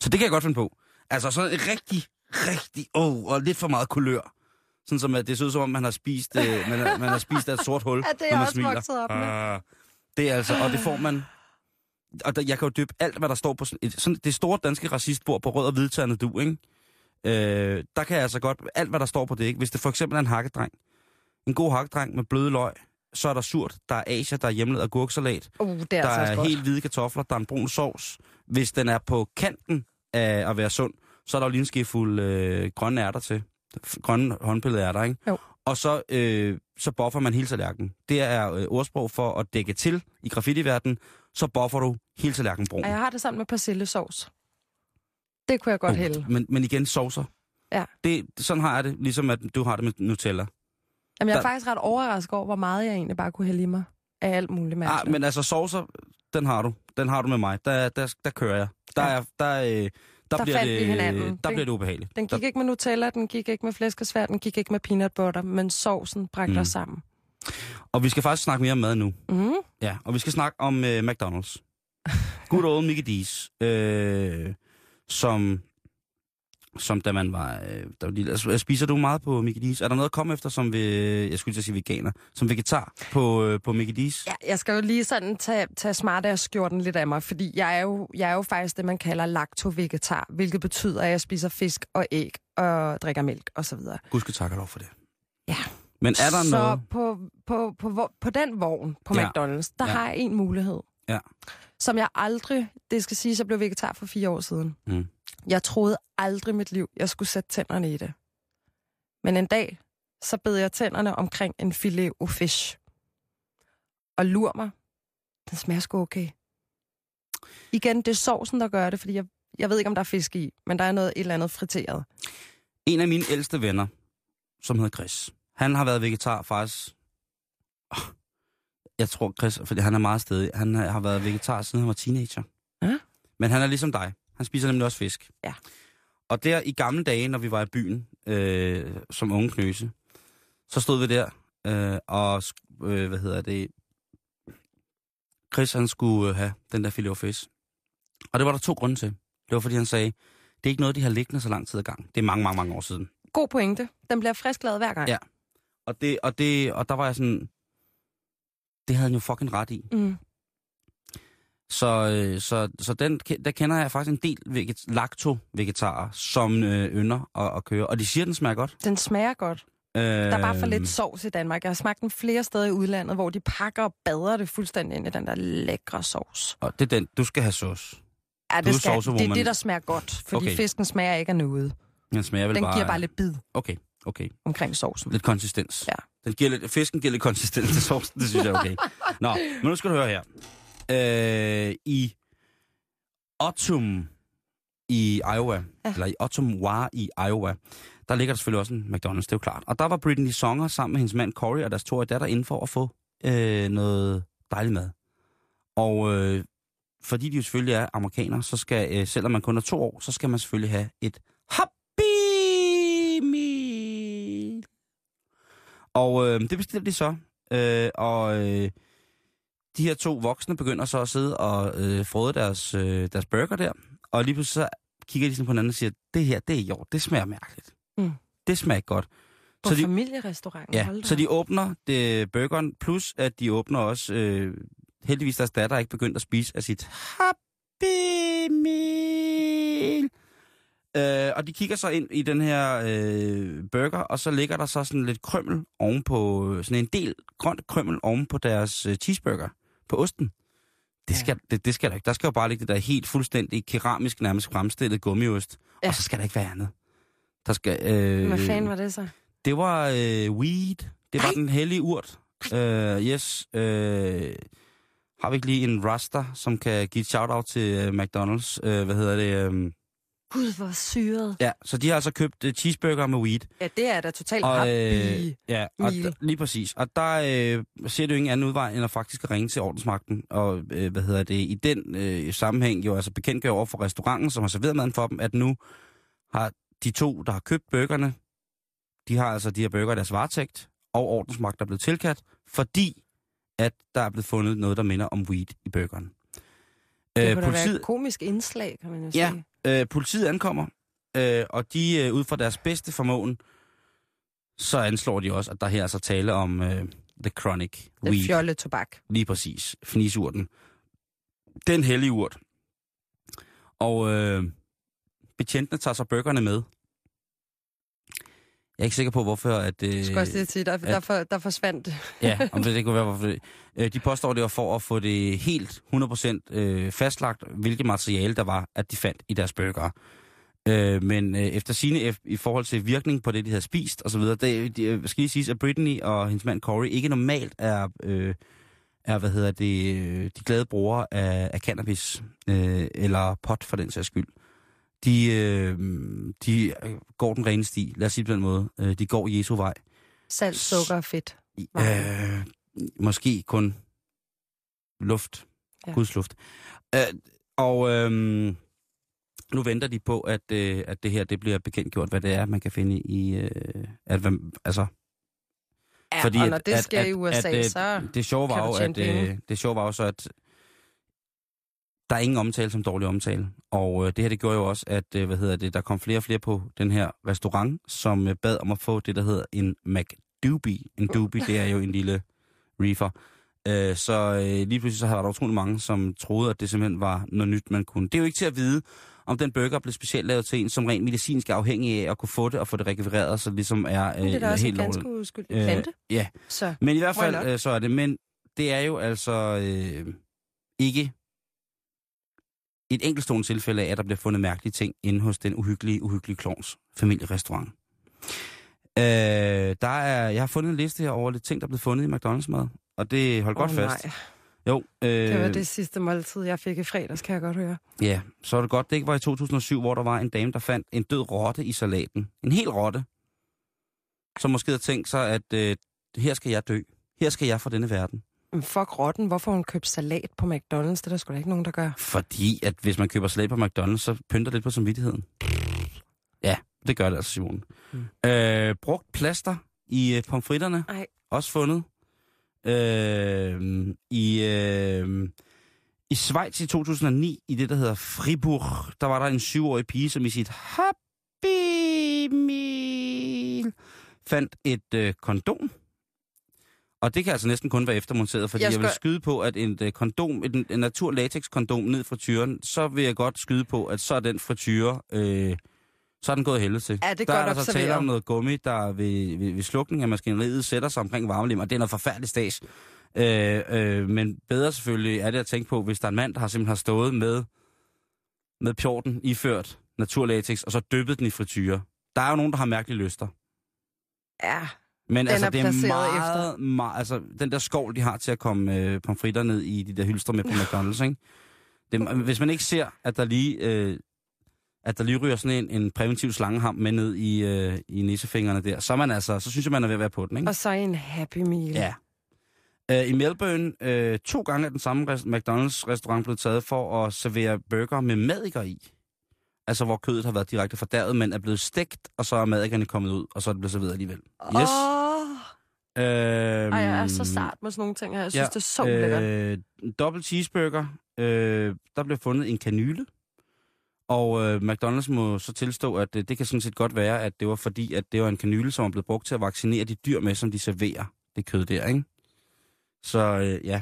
Så det kan jeg godt finde på. Altså sådan en rigtig, rigtig, åh, oh, og lidt for meget kulør. Sådan som at det ser ud som om, man har spist, øh, man, har, man har spist af et sort hul, Ja, det er når man også smiler. vokset op med. Ah, det er altså, og det får man... Og der, jeg kan jo dyppe alt, hvad der står på sådan, et, sådan det store danske racistbord på rød og hvidtandet du, ikke? Øh, der kan jeg altså godt, alt hvad der står på det, ikke? Hvis det for eksempel er en hakkedreng, en god hakkedreng med bløde løg, så er der surt, der er Asia, der er hjemmelavet agurksalat, Uh, det er der altså er godt. helt hvide kartofler, der er en brun sovs. Hvis den er på kanten af at være sund, så er der jo lige en skefuld øh, grønne ærter til. Grønne håndpillede ærter, ikke? Jo. Og så, øh, så buffer man hele tallerkenen. Det er øh, ordsprog for at dække til i graffiti-verdenen. Så buffer du hele tallerkenen brun. Og jeg har det sammen med persillesovs. Det kunne jeg godt hælde. Men, men igen, sovser. Ja. Det, sådan har jeg det, ligesom at du har det med Nutella. Jamen, jeg er Der- faktisk ret overrasket over, hvor meget jeg egentlig bare kunne hælde i mig af alt muligt mærkeligt. Ah, men altså sovser, den har du. Den har du med mig. Der, der, der kører jeg. Der, Ja. er, der, øh, der, Der bliver det, hinanden. Der Den- bliver det ubehageligt. Den der, gik ikke med Nutella, den gik ikke med flæskesvær, den gik ikke med peanut butter, men sovsen bragte Mm. os sammen. Og vi skal faktisk snakke mere om mad nu. Mm. Ja, og vi skal snakke om øh, McDonald's. Good old Mickey D's. Øh, som, som da man var... Øh, der var lille. Altså, spiser du meget på Mickey D's? Er der noget at komme efter, som vi, jeg skulle til at sige veganer, som vegetar på, øh, på Mickey D's? Ja, jeg skal jo lige sådan tage, tage smartass-skjorten lidt af mig, fordi jeg er, jo, jeg er jo faktisk det, man kalder lacto-vegetar, hvilket betyder, at jeg spiser fisk og æg og drikker mælk osv. Gud skal takke lov for det. Ja. Men er der Så noget... på, på, på, på, på den vogn på Ja. McDonald's, der Ja. har jeg en mulighed. Ja. Som jeg aldrig, det skal sige, jeg blev vegetar for fire år siden. Mm. Jeg troede aldrig i mit liv, jeg skulle sætte tænderne i det. Men en dag, så bed jeg tænderne omkring en filet au fish. Og lur mig, den smager sgu okay. Igen, det er sovsen, der gør det, fordi jeg, jeg ved ikke, om der er fisk i, men der er noget et eller andet friteret. En af mine ældste venner, som hedder Chris, han har været vegetar faktisk... Åh, Jeg tror, Chris, fordi han er meget stedig, han har været vegetar siden han var teenager. Ja. Men han er ligesom dig. Han spiser nemlig også fisk. Ja. Og der i gamle dage, når vi var i byen øh, som unge knøse, så stod vi der øh, og, øh, hvad hedder det, Chris han skulle øh, have den der filet fish. Og det var der to grunde til. Det var fordi han sagde, det er ikke noget, de har liggende så lang tid ad gang. Det er mange, mange, mange år siden. God pointe. Den bliver frisklavet hver gang. Ja. Og, det, og, det, og der var jeg sådan, det havde han jo fucking ret i. Mm. Så, øh, så, så den, der kender jeg faktisk en del veget, lacto-vegetarer, som øh, ynder at, at køre. Og de siger, den smager godt. Den smager godt. Øh, Der er bare for lidt sovs i Danmark. Jeg har smagt den flere steder i udlandet, hvor de pakker og bader det fuldstændig ind i den der lækre sovs. Og det er den, du skal have sauce. Ja, det, skal, sovsewoman. det er det, der smager godt, fordi okay. fisken smager ikke af noget. Den smager vel Den bare... giver bare lidt bid Okay, okay. omkring sovsen. Lidt konsistens. Ja. Den giver lidt, fisken giver lidt konsistens til sovsen, det synes jeg er okay. Nå, men nu skal du høre her. Øh, I Ottum i Iowa, ja. Eller i Ottumwa i Iowa, der ligger der selvfølgelig også en McDonald's, det er jo klart. Og der var Brittany Songer sammen med hendes mand Corey og deres toårige datter inden for at få øh, noget dejlig mad. Og øh, fordi de jo selvfølgelig er amerikanere, så skal, øh, selvom man kun er to år, så skal man selvfølgelig have et Happy Meal. Og øh, det bestiller de så. Øh, og øh, de her to voksne begynder så at sidde og øh, frode deres, øh, deres burger der. Og lige pludselig så kigger de sådan på hinanden og siger, det her, det er jo, det smager mærkeligt. Mm. Det smager ikke godt. På Så de- familierestauranten. Ja, så de åbner det, burgeren, plus at de åbner også, øh, heldigvis deres datter er ikke begyndt at spise af sit Happy Meal. Øh, og de kigger så ind i den her øh, burger, og så ligger der så sådan lidt krømmel ovenpå, sådan en del grønt krømmel oven på deres øh, cheeseburger, på osten. Det skal, det, det skal der ikke. Der skal jo bare ligge det der helt fuldstændig keramisk, nærmest fremstillet gummiost. Ja. Ja. Og så skal der ikke være andet. Der skal, øh, Hvad fanden var det så? det var øh, weed. Det var Ej. den hellige urt. Øh, yes. Øh, har vi ikke lige en raster, som kan give et shout-out til øh, McDonald's? Øh, hvad hedder det? Øh, Gud, hvor syret. ja, så de har altså købt øh, cheeseburger med weed. Ja, det er da totalt Og, øh, ja, og d- lige præcis. Og der øh, ser du ingen anden udvej, end at faktisk ringe til ordensmagten. Og øh, hvad hedder det? I den øh, sammenhæng jo altså bekendtgør over for restauranten, som har serveret maden for dem, at nu har de to, der har købt burgerne, de har altså de her burger i deres varetægt, og ordensmagt er blevet tilkaldt, fordi at der er blevet fundet noget, der minder om weed i burgeren. Det Øh, kunne da være politiet, et komisk indslag, kan man jo Ja. sige. Øh, politiet ankommer, øh, og de øh, ud fra deres bedste formåen, så anslår de også, at der her er altså tale om øh, The Chronic Weed. er fjolle tobak. Lige præcis. Fnisurten. Den hellige urt. Og øh, betjentene tager så burgerne med. Jeg er ikke sikker på, hvorfor at... Øh, Jeg skulle også lige sige, der, der, for, der forsvandt Ja, om det, det kunne være, hvorfor det. Øh, de påstår, det var for at få det helt 100% øh, fastlagt, hvilket materiale der var, at de fandt i deres burger. Øh, men øh, efter sine i forhold til virkning på det, de havde spist osv., det de, øh, skal lige sige, at Brittany og hendes mand Corey ikke normalt er, øh, er hvad hedder det, øh, de glade brugere af, af cannabis, øh, eller pot for den sags skyld. De, øh, de går den rene sti, lad os sige det på den måde. Øh, de går Jesu vej. salt, sukker og fedt. Øh, måske kun luft. Ja. Guds luft. Øh, og øh, nu venter de på, at, øh, at det her det bliver bekendtgjort, hvad det er, man kan finde i... Øh, at, hvem- altså, Ja, Fordi og at- når det at- sker at- i USA, at, øh, så... det sjove var jo, at, øh, det sjove var jo så, at der er ingen omtale som dårlig omtale. Og øh, det her, det gjorde jo også, at øh, hvad hedder det, der kom flere og flere på den her restaurant, som øh, bad om at få det, der hedder en McDoobie. En doobie, det er jo en lille reefer. Øh, så øh, lige pludselig så var der utrolig mange, som troede, at det simpelthen var noget nyt, man kunne. Det er jo ikke til at vide, om den burger blev specielt lavet til en, som rent medicinsk er afhængig af at kunne få det og få det rekvireret, så det ligesom er, øh, Men det er da også en helt ganske lovligt. uskyldig plante. ja, Så men i hvert fald, øh, så er det. Men det er jo altså øh, ikke et enkeltstående tilfælde af, at der bliver fundet mærkelige ting inde hos den uhyggelige, uhyggelige klons familierestaurant. Øh, der er, jeg har fundet en liste her over lidt ting, der er blevet fundet i McDonald's mad. Og det hold godt Åh, fast. nej. Jo, øh, Det var det sidste måltid, jeg fik i fredags, kan jeg godt høre. Ja, så er det godt, det ikke var i 2007, hvor der var en dame, der fandt en død rotte i salaten. En hel rotte. Som måske havde tænkt sig, at øh, her skal jeg dø. Her skal jeg fra denne verden. Fuck rotten, hvorfor hun købt salat på McDonald's? Det er der sgu da ikke nogen, der gør. Fordi at hvis man køber salat på McDonald's, så pynter det lidt på samvittigheden. Ja, det gør det altså, Simon. Mm. Øh, brugt plaster i øh, pomfritterne. Ej. Også fundet. Øh, I, øh, I Schweiz i 2009, i det, der hedder Fribourg, der var der en syvårig pige, som i sit Happy Meal fandt et øh, kondom. Og det kan altså næsten kun være eftermonteret, fordi jeg, Jeg jeg vil skal- skyde på, at en øh, kondom, en, en natur latex kondom ned fra tyren, så vil jeg godt skyde på, at så er den frityre, øh, så er den gået helvede til. Ja, det er der er der så tale om noget gummi, der ved, ved, ved slukning af maskineriet sætter sig omkring varmelim, og det er noget forfærdeligt stas. Øh, øh, men bedre selvfølgelig er det at tænke på, hvis der er en mand, der har simpelthen har stået med, med pjorten iført naturlatex, og så dyppet den i frityre. Der er jo nogen, der har mærkelige lyster. Ja, Men Den altså, er det er meget, meget, altså, den der skål, de har til at komme øh, pomfritter ned i de der hylstre med på McDonald's, ikke? Det, hvis man ikke ser, at der lige, øh, at der lige ryger sådan en, en præventiv slangeham med ned i, øh, i nissefingrene der, så, man altså, så synes jeg, man er ved at være på den, ikke? og så en Happy Meal. Ja. Øh, I Melbourne, øh, to gange er den samme res- McDonald's-restaurant blevet taget for at servere burger med madikker i. Altså, hvor kødet har været direkte fordærvet, men er blevet stegt, og så er madikkerne kommet ud, og så er det blevet serveret alligevel. Yes. Åh, Øhm, ej, jeg er så sart med sådan nogle ting her. Jeg synes, ja, det er så øh, Dobbelt cheeseburger. Øh, der blev fundet en kanyle. Og øh, McDonald's må så tilstå, at øh, det kan sådan set godt være, at det var fordi, at det var en kanyle, som er blevet brugt til at vaccinere de dyr med, som de serverer det kød der, ikke? Så øh, ja.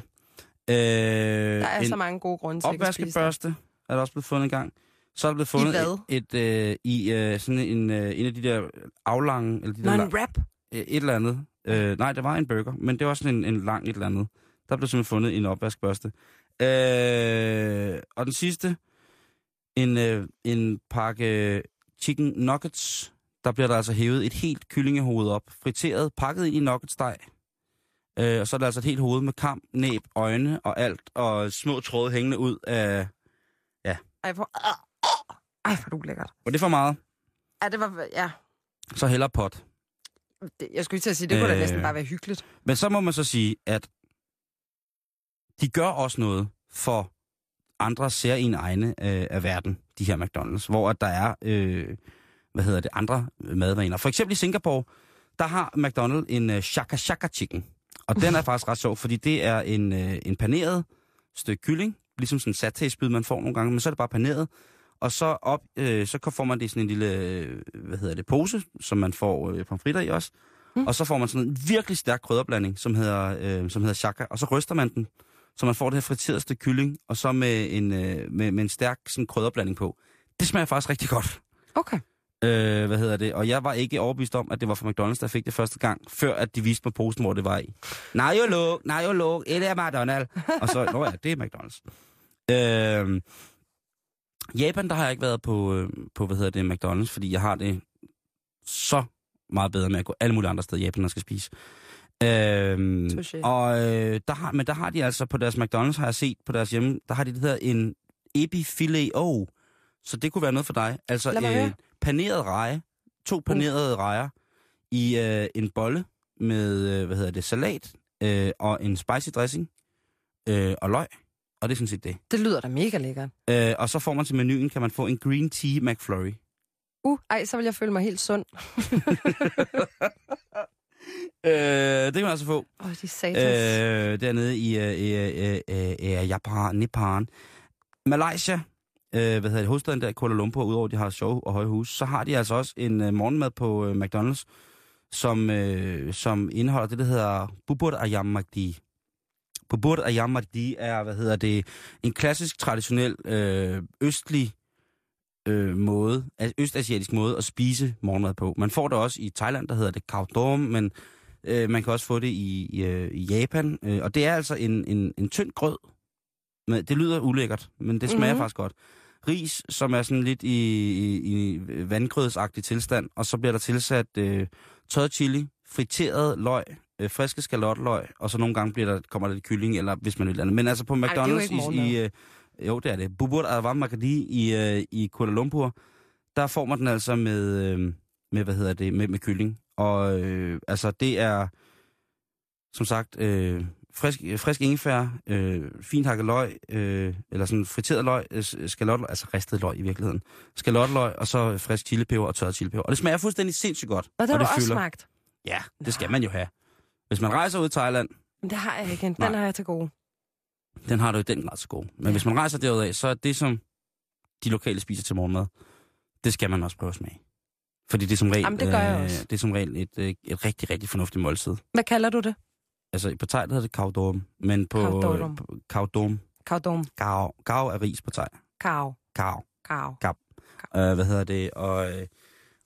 Øh, Der er så mange gode grunde til at spise det. er der også blevet fundet en gang. Så er der blevet fundet hvad? et, et øh, i øh, sådan en, øh, en af de der aflange, eller de Nå, der en rap. Øh, et eller andet. Øh, nej, det var en burger, men det var sådan en, en lang et eller andet. Der blev simpelthen fundet en opvaskbørste. Øh, og den sidste, en, øh, en pakke chicken nuggets. Der bliver der altså hævet et helt kyllingehoved op, friteret, pakket ind i nuggetsdej. Øh, og så er der altså et helt hoved med kam, næb, øjne og alt, og små tråde hængende ud af... Ej, hvor... Ej, hvor det ulækkert. Og det for meget. Ja, det var... Ja, Så heller pot. det, jeg skulle ikke til at sige, det kunne da Øh. næsten bare være hyggeligt. Men så må man så sige, at de gør også noget for andre særlige egne øh, af verden, de her McDonald's, hvor at der er, øh, hvad hedder det, andre madvaner. For eksempel i Singapore, der har McDonald's en øh, shaka shaka chicken. Og den er faktisk ret sjov, fordi det er en, øh, en paneret stykke kylling, ligesom sådan en satay man får nogle gange, men så er det bare paneret. Og så, op, øh, så får man det i sådan en lille, øh, hvad hedder det, pose, som man får øh, pomfritter i også. Mm. Og så får man sådan en virkelig stærk krydderblanding, som hedder, øh, som hedder shaka, og så ryster man den, så man får det her friterede stykke kylling, og så med en, øh, med, med en stærk sådan krydderblanding på. Det smager faktisk rigtig godt. Okay. Øh, hvad hedder det? Og jeg var ikke overbevist om, at det var fra McDonald's, der fik det første gang, før at de viste mig posen, hvor det var i. Nej, jo luk, nej, jo luk, det er McDonald's. Og så, nå ja, det er McDonald's. Øh, Japan, der har jeg ikke været på, øh, på, hvad hedder det, McDonald's, fordi jeg har det så meget bedre med at gå alle mulige andre steder i Japan, når skal spise. Øhm, Touché. og øh, der har, men der har de altså på deres McDonald's, har jeg set på deres hjemme, der har de det hedder en ebi filet o. Så det kunne være noget for dig. Altså øh, paneret reje, to panerede rejer i øh, en bolle med, øh, hvad hedder det, salat øh, og en spicy dressing øh, og løg. Og det er sådan set det. Det lyder da mega lækkert. Øh, og så får man til menuen, kan man få en green tea McFlurry. Uh, ej, så vil jeg føle mig helt sund. Øh, det kan man altså få. Åh, oh, de satans. Øh. Dernede i øh, øh, øh, øh, Japan, Nippon. Malaysia, øh, hvad hedder det, hovedstaden der, Kuala Lumpur, udover de har sjov og høje hus, så har de altså også en øh, morgenmad på øh, McDonald's, som, øh, som indeholder det, der hedder Bubur Ayam Magdi. Bubur Ayam Magdi er, hvad hedder det, en klassisk, traditionel, øh, østlig øh, måde, altså østasiatisk måde at spise morgenmad på. Man får det også i Thailand, der hedder det Khao Dom, men øh, man kan også få det i, i, øh, i Japan. Øh, og det er altså en, en, en tynd grød. Men det lyder ulækkert, men det smager Mhm. mm-hmm. faktisk godt. Ris, som er sådan lidt i, i, i vandgrødsagtig tilstand, og så bliver der tilsat øh, tørret chili, friteret løg, øh, friske skalotløg, og så nogle gange bliver der, kommer der lidt kylling, eller hvis man vil andet. Men altså på det McDonald's ikke i, morgenmad. i øh, jo, det er det. Bubur Awam Makadi i, øh, i Kuala Lumpur, der får man den altså med, øh, med hvad hedder det, med, med kylling. Og øh, altså, det er, som sagt, øh, frisk, frisk ingefær, øh, fint hakket løg, øh, eller sådan friteret løg, øh, skalotløg, altså ristet løg i virkeligheden. Skalotløg, og så frisk chilipeber og tørret chilipeber. Og det smager fuldstændig sindssygt godt. og det har du det også fylder. smagt. Ja, det skal man jo have. Hvis man rejser ud i Thailand, Men det har jeg ikke. Den Nej. har jeg til gode. den har du i den grad så god. Men Ja. hvis man rejser derudad, så er det, som de lokale spiser til morgenmad, det skal man også prøve at smage. Fordi det er som regel, Jamen, det gør jeg øh, også. det er som regel et, øh, et rigtig, rigtig fornuftigt måltid. Hvad kalder du det? Altså på thai der hedder det kaudom, men på Kaudom. på- kaudom, Kaudom. gao, gao er ris på thai. Kav. Gao, Kav. øh, hvad hedder det, og, øh,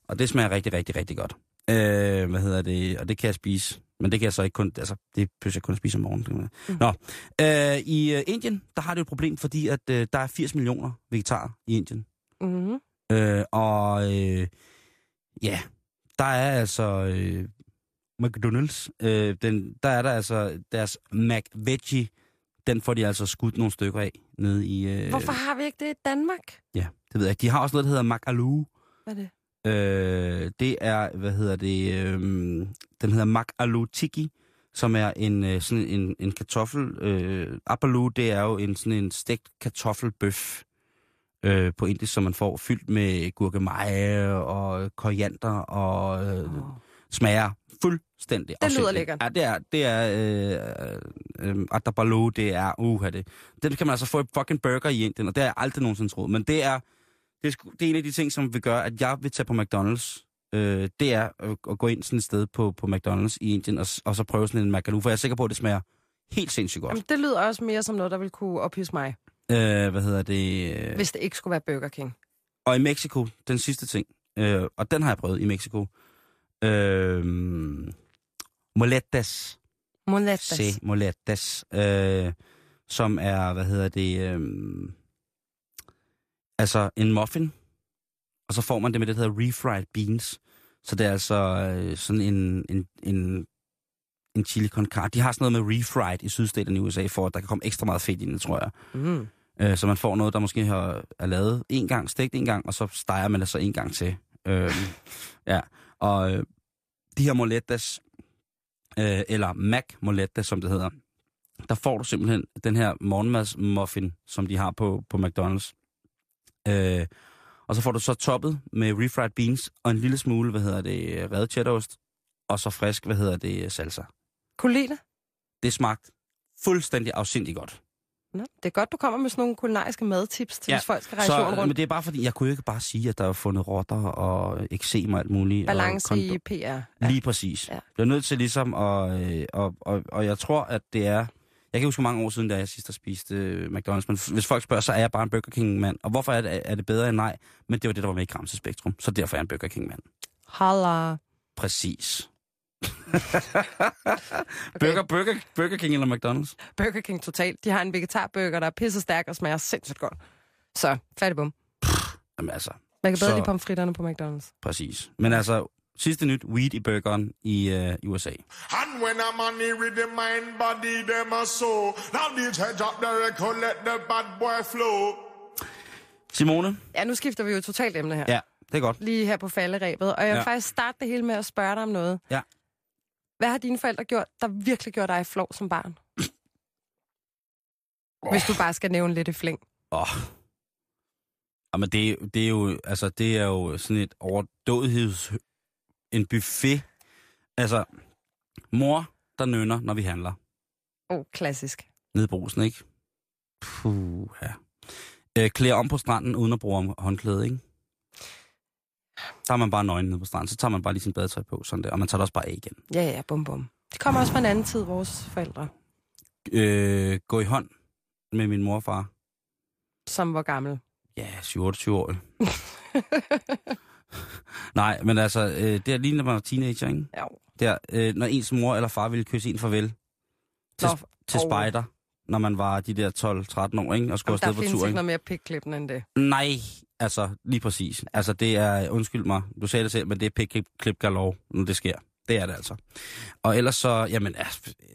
og det smager rigtig, rigtig, rigtig godt. Øh, hvad hedder det, og det kan jeg spise, men det kan jeg så ikke kun, altså det behøver jeg kun at spise om morgenen. Mm. Nå, øh, i øh, Indien, der har det et problem, fordi at øh, der er 80 millioner vegetarer i Indien. Mm-hmm. Øh, og øh, ja, der er altså øh, McDonald's, øh, den, der er der altså deres McVeggie, den får de altså skudt nogle stykker af nede i... Øh, Hvorfor har vi ikke det i Danmark? Ja, det ved jeg ikke. De har også noget, der hedder Macaloo. Hvad er det? Øh, det er, hvad hedder det, øh, den hedder Macaloo Tiki, som er en, øh, sådan en, en kartoffel. Øh, Apaloo, det er jo en, sådan en stegt kartoffelbøf øh, på indisk, som man får fyldt med gurkemeje og koriander og øh, Oh. smager fuldstændig Det lyder lækkert. Ja, det er, det er, øh, øh, Atabalu, det er, uh, det. Den kan man altså få i fucking burger i Indien, og det har jeg aldrig nogensinde troet. Men det er, det er, det er en af de ting, som vil gøre, at jeg vil tage på McDonald's. Øh, det er at, at gå ind sådan et sted på, på McDonald's i Indien, og, og så prøve sådan en Macaloo, for jeg er sikker på, at det smager helt sindssygt godt. Jamen, det lyder også mere som noget, der vil kunne ophisse mig, Øh, hvad hedder det? Hvis det ikke skulle være Burger King. Og i Mexico, den sidste ting, øh, og den har jeg prøvet i Mexico. Øh, moletas. Moletas. Se moletas. Øh, som er, hvad hedder det, øh, altså en muffin. Og så får man det med det, der hedder refried beans. Så det er altså øh, sådan en, en, en, en chili con carne. De har sådan noget med refried i sydstaterne i USA, for at der kan komme ekstra meget fedt i det, tror jeg. Mm. Øh, så man får noget, der måske har, er lavet en gang, stegt en gang, og så steger man det så en gang til. Øh, ja, og øh, de her moletas, øh, eller Mac moletas, som det hedder, der får du simpelthen den her morgenmadsmuffin, som de har på, på McDonald's. Øh, og så får du så toppet med refried beans og en lille smule, hvad hedder det, revet cheddarost, og så frisk, hvad hedder det, salsa. Kunne lide det? Det smagte fuldstændig afsindigt godt. Nå, det er godt, du kommer med sådan nogle kulinariske madtips til, Ja, hvis folk skal rejse Så, rundt. men det er bare fordi, jeg kunne ikke bare sige, at der er fundet rotter og eksem og alt muligt. Balance og i PR. Ja. Lige præcis. Ja. Jeg er nødt til ligesom, at, øh, og, og, og jeg tror, at det er... Jeg kan huske, hvor mange år siden, da jeg sidst har spist øh, McDonald's, men hvis folk spørger, så er jeg bare en Burger King-mand. Og hvorfor er det, er det bedre end nej? Men det var det, der var med i Gramse Spektrum, så derfor er jeg en Burger King-mand. Holla. Præcis. okay. Burger, Burger, Burger King eller McDonald's? Burger King totalt. De har en vegetarburger, der er pisse stærk og smager sindssygt godt. Så, færdig bum. Jamen altså, Man kan bedre Så- lide pomfritterne på McDonald's. præcis. Men altså, sidste nyt, weed i burgeren i, øh, USA. And when a man with the mind, body, them a soul. Now DJ drop the record, let the bad boy flow. Simone? Ja, nu skifter vi jo totalt emne her. Ja, det er godt. Lige her på falderæbet. Og jeg vil Ja. faktisk starte det hele med at spørge dig om noget. Ja. Hvad har dine forældre gjort, der virkelig gjorde dig flov som barn? Hvis du bare skal nævne lidt i flæng. Åh. Oh. Jamen, det, er- det, er jo, altså, det er jo sådan et overdådigheds... En buffet. Altså, mor, der nynner, når vi handler. Åh, oh, klassisk. Nede i brusen, ikke? Puh, ja. Øh, klæder om på stranden, uden at bruge håndklæde, ikke? Der er man bare nøgen nede på stranden, så tager man bare lige sin badetøj på, sådan der, og man tager det også bare af igen. Ja, ja, bum bum. Det kommer også fra en anden tid, vores forældre. Øh, gå i hånd med min mor og far. Som var gammel. Ja, 27 år. Nej, men altså, øh, det er lige, når man er teenager, ikke? Ja. Der, øh, når ens mor eller far ville kysse en farvel til, Nå, til åh. spejder, når man var de der 12-13 år, ikke? Og skulle der afsted på findes tur, ikke ikke? noget mere pikklippende end det. Nej, altså, lige præcis. Altså, det er, undskyld mig, du sagde det selv, men det er pick-klip galore, når det sker. Det er det altså. Og ellers så, jamen, ja,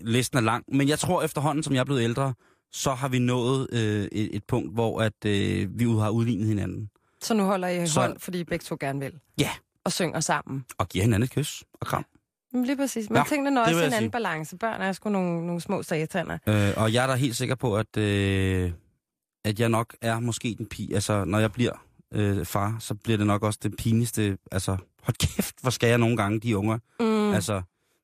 listen er lang. Men jeg tror efterhånden, som jeg er blevet ældre, så har vi nået øh, et, et punkt, hvor at, øh, vi har udlignet hinanden. Så nu holder I Så- hånd, fordi I begge to gerne vil. Ja. Og synger sammen. Og giver hinanden et kys og kram. Lige præcis. Men Ja, tingene når også en anden sige. balance. Børn er sgu nogle, nogle små sataner. Øh, og jeg er da helt sikker på, at, øh, at jeg nok er måske den pige. Altså, når jeg bliver øh, far, så bliver det nok også det pinligste. Altså, hold kæft, hvor skal jeg nogle gange, de unger. Mm. Altså,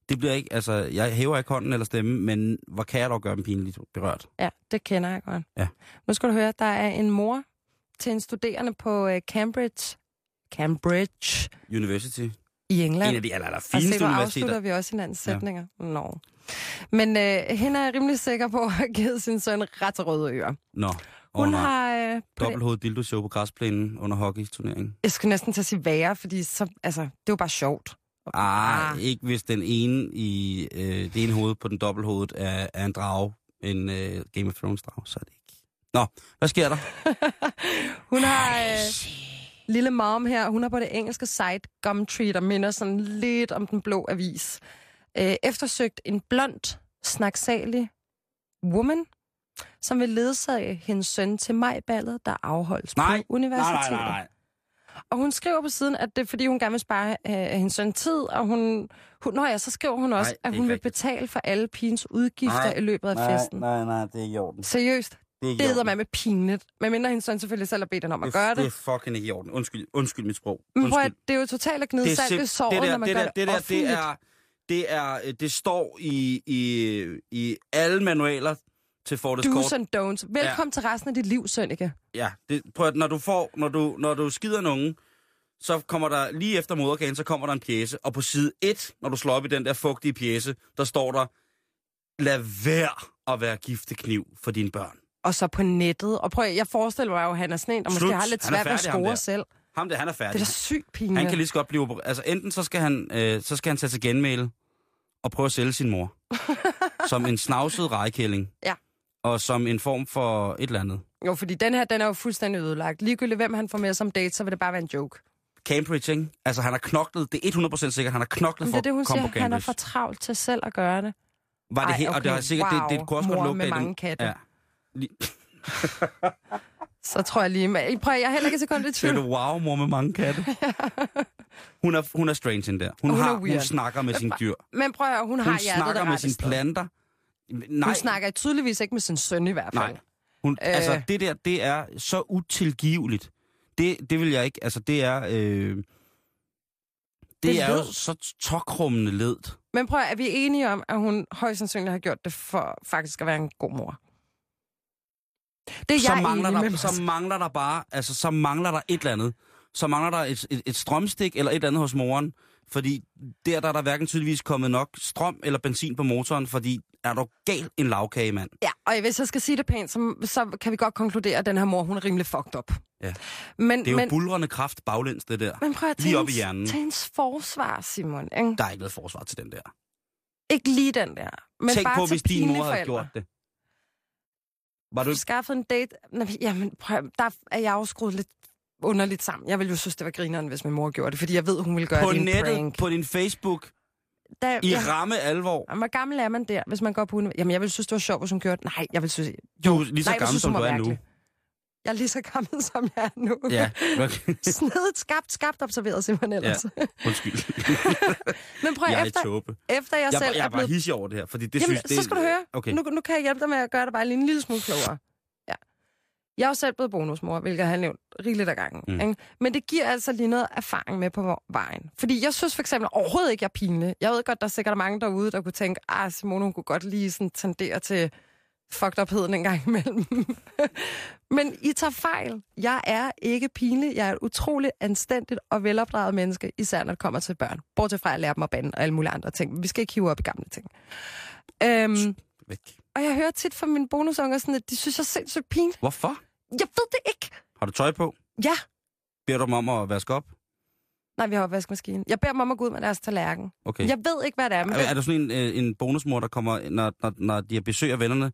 det bliver ikke, altså, jeg hæver ikke hånden eller stemme, men hvor kan jeg dog gøre dem pinligt berørt? Ja, det kender jeg godt. Ja. Nu skal du høre, der er en mor til en studerende på øh, Cambridge, Cambridge University. i England. En af de aller, aller Og se, fineste universiteter. afslutter vi også hinandens sætninger. Ja. Nå. Men øh, hende er jeg rimelig sikker på at have givet sin søn ret røde ører. Nå, Hun under har... Øh, dobbelthovedet dildo-show på græsplænen under hockeyturneringen. jeg skulle næsten til at sige værre, fordi så, altså, det jo bare sjovt. Ah, Ah. ikke hvis den ene i øh, det ene hoved på den dobbelthovedet er, er en drage, en øh, Game of Thrones drage, så er det ikke. Nå, hvad sker der? Hun har... Øh, lille mom her, hun er på det engelske site Gumtree, der minder sådan lidt om den blå avis. Øh, eftersøgt en blond, snaksalig woman, som vil ledsage hendes søn til majballet, der afholdes Nej, på universitetet. nej, nej, nej. Og hun skriver på siden, at det er, fordi hun gerne vil spare øh, hendes søn tid, og hun, hun... Nå ja, så skriver hun også, Nej, at hun vil rigtigt. betale for alle pigens udgifter Nej, i løbet af Nej, festen. nej, nej, det er i orden. Seriøst, Det er det orden. man med pinligt. Men mindre hendes søn selvfølgelig selv har bedt om at gøre det. Det er fucking ikke i orden. Undskyld, undskyld mit sprog. Men prøv at, Undskyld. det er jo totalt at gnide salt i såret, det der, når man det gør der, det, det der, det offentligt. er, det er, øh, det står i, i, i alle manualer til Fortis Do's Kort. and don'ts. Velkommen ja. til resten af dit liv, Sønneke. Ja, det, prøv at, når du får, når du, når du skider nogen, så kommer der, lige efter moderkagen, så kommer der en pjæse, og på side 1, når du slår op i den der fugtige pjæse, der står der, lad være at være giftekniv for dine børn. Og så på nettet. Og prøv, jeg forestiller mig jo, at han er sådan en, der måske har lidt svært ved at score selv. Ham der, han er Det færdig. er da sygt pinligt. Han kan lige så godt blive... oper- Altså, enten så skal han, øh, så skal han tage til genmail og prøve at sælge sin mor. som en snavset rejkælling. Ja. Og som en form for et eller andet. Jo, fordi den her, den er jo fuldstændig ødelagt. Ligegyldigt hvem han får med som date, så vil det bare være en joke. Cambridge, ikke? Altså, han har knoklet, det er 100% sikkert, han har knoklet for det er det, hun siger. Han er for travlt til selv at gøre det. Var det Ej, helt, og det okay, er sikkert, wow. det, det kunne også godt Mor lugte med af mange katte. Ja. Lige, Så tror jeg lige... Men, prøv, jeg er heller ikke sekund i tvivl. du, wow, mor med mange katte? hun, er, hun er strange, den der. Hun, Hun har, hun snakker med sine dyr. Men prøv at, høre, hun, Hun har hjertet snakker det med sine planter. Nej, Hun snakker tydeligvis ikke med sin søn i hvert fald. Nej. Hun, øh. Altså, det der, det er så utilgiveligt. Det, det vil jeg ikke, altså det er... Øh, det, Det er jo så tokrummende ledt. Men prøv at, er vi enige om, at hun højst sandsynligt har gjort det for faktisk at være en god mor? Det er Så jeg mangler, med der, mig. så mangler der bare, altså så mangler der et eller andet. Så mangler der et, et, et strømstik eller et eller andet hos moren. Fordi der, der er der hverken tydeligvis kommet nok strøm eller benzin på motoren, fordi er du gal en lavkage, mand. Ja, og hvis jeg skal sige det pænt, så, så kan vi godt konkludere, at den her mor, hun er rimelig fucked up. Ja. Men, Det er jo men, bulrende kraft baglæns, det der. men prøv at Lige op i hjernen. tage hendes forsvar, Simon. Ikke? Der er ikke noget forsvar til den der. ikke lige den der. Men Tænk bare på, til hvis din mor havde gjort det. Var du skaffet en date? Nå, Jamen, prøv, der er jeg jo skruet lidt underligt sammen. Jeg ville jo synes, det var grineren, hvis min mor gjorde det, fordi jeg ved, hun ville gøre På det nettet, prank. på din Facebook, Da, i jeg, ramme alvor. Jamen, Hvor gammel er man der, hvis man går på uni- Jamen, jeg ville synes, det var sjovt, hvis hun gjorde det. Nej, jeg vil synes... Du er lige så Nej, gammel, synes, som du er nu. Jeg er lige så gammel, som jeg er nu. Ja, okay. Snedet, skabt, skabt observeret simpelthen ellers. Ja. undskyld. Men prøv Jeg er efter, tåbe. efter jeg, Jeg, selv jeg er er bare blevet... hissig over det her, fordi det Jamen, synes det... så skal du høre. Okay. Nu, nu kan jeg hjælpe dig med at gøre det bare lige en lille smule klogere. Ja. Jeg er jo selv blevet bonusmor, hvilket jeg har nævnt rigeligt af gangen. Mm. Ikke? Men det giver altså lige noget erfaring med på vejen. Fordi jeg synes for eksempel overhovedet ikke, jeg er pinlig. Jeg ved godt, der er sikkert mange derude, der kunne tænke, ah, Simone, hun kunne godt lige sådan tendere til fucked upheden en gang imellem. Men I tager fejl. Jeg er ikke pinlig. Jeg er et utroligt anstændigt og velopdraget menneske, især når det kommer til børn. Bortset fra at lære dem at bande og alle mulige andre ting. Vi skal ikke hive op i gamle ting. Øhm, Væk. og jeg hører tit fra mine bonusunger, sådan, at de synes, jeg er sindssygt pinlig. Hvorfor? Jeg ved det ikke. Har du tøj på? Ja. Beder du dem om at vaske op? Nej, vi har opvaskemaskine. Jeg beder dem om at gå ud med deres tallerken. Okay. Jeg ved ikke, hvad det er. Men Er, er du sådan en, øh, en bonusmor, der kommer, når, når, når de har besøg af vennerne,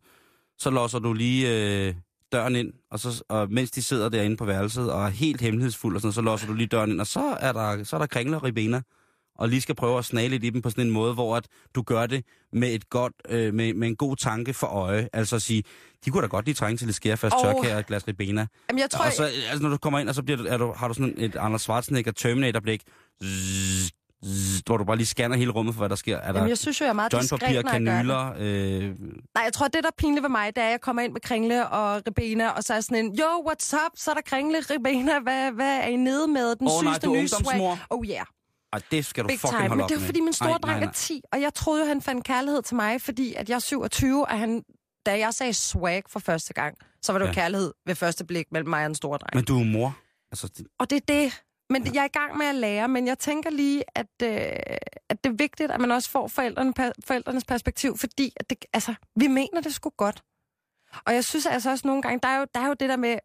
så låser du lige øh, døren ind, og, så, og mens de sidder derinde på værelset og er helt hemmelighedsfuld, og sådan, så låser du lige døren ind, og så er der, så er der kringler og ribena, og lige skal prøve at snage lidt i dem på sådan en måde, hvor at du gør det med, et godt, øh, med, med en god tanke for øje. Altså at sige, de kunne da godt lige trænge til lidt skærfast oh. tørkær og et glas ribena. Jamen, jeg tror, Og så, altså, når du kommer ind, og så bliver du, er du, har du sådan et Anders Schwarzenegger Terminator-blik, zzz, zzz, hvor du bare lige scanner hele rummet for, hvad der sker. Er der Jamen, jeg synes jo, jeg er meget diskret, kanyler, øh, Nej, jeg tror, det, der er pinligt ved mig, det er, at jeg kommer ind med kringle og ribena, og så er sådan en, yo, what's up? Så er der kringle, ribena, hvad, hvad er I nede med? Den nej, sygeste nye swag. Oh yeah, ej, det skal du big fucking time. holde Men op det er jo, fordi min store Ej, dreng nej, er 10, og jeg troede jo, han fandt kærlighed til mig, fordi at jeg er 27, og han, da jeg sagde swag for første gang, så var det jo Ja. kærlighed ved første blik mellem mig og den store dreng. Men du er mor. Altså, det, Og det er det. Men jeg er i gang med at lære, men jeg tænker lige, at, øh, at det er vigtigt, at man også får forældrene, forældrenes perspektiv, fordi at det, altså, vi mener det sgu godt. Og jeg synes altså også nogle gange, der er, jo, der er jo det der med,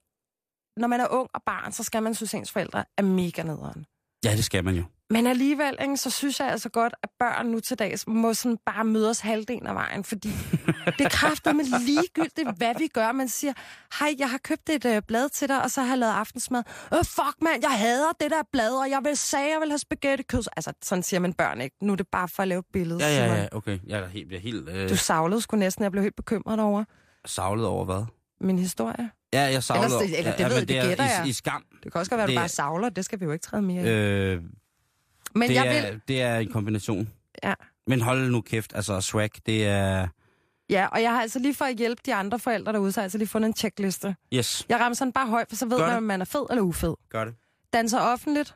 når man er ung og barn, så skal man synes, ens forældre er mega nederen. ja, det skal man jo. Men alligevel, ikke, så synes jeg altså godt, at børn nu til dags må sådan bare møde os halvdelen af vejen, fordi det er kraftet med ligegyldigt, hvad vi gør. Man siger, hej, jeg har købt et øh, blad til dig, og så har jeg lavet aftensmad. Øh, fuck, mand, jeg hader det der blad, og jeg vil sige, jeg vil have spaghetti kød. Altså, sådan siger man børn ikke. Nu er det bare for at lave et billede. Ja, ja, ja, okay. Jeg er helt, jeg er helt øh, Du savlede sgu næsten, jeg blev helt bekymret over savlet over hvad? min historie. Ja, jeg savlede Ellers- eller det ja, ved det er gætter i, jeg. I skam. Det kan også godt være, at du Det- bare savler, det skal vi jo ikke træde mere i. Øh, Men det, jeg er, vil... det er en kombination. Ja. Men hold nu kæft, altså swag, det er... Ja, og jeg har altså lige for at hjælpe de andre forældre derude, så har jeg altså lige fundet en checkliste. Yes, Jeg rammer sådan bare højt, for så ved Gør man, det. om man er fed eller ufed. gør det. Danser offentligt,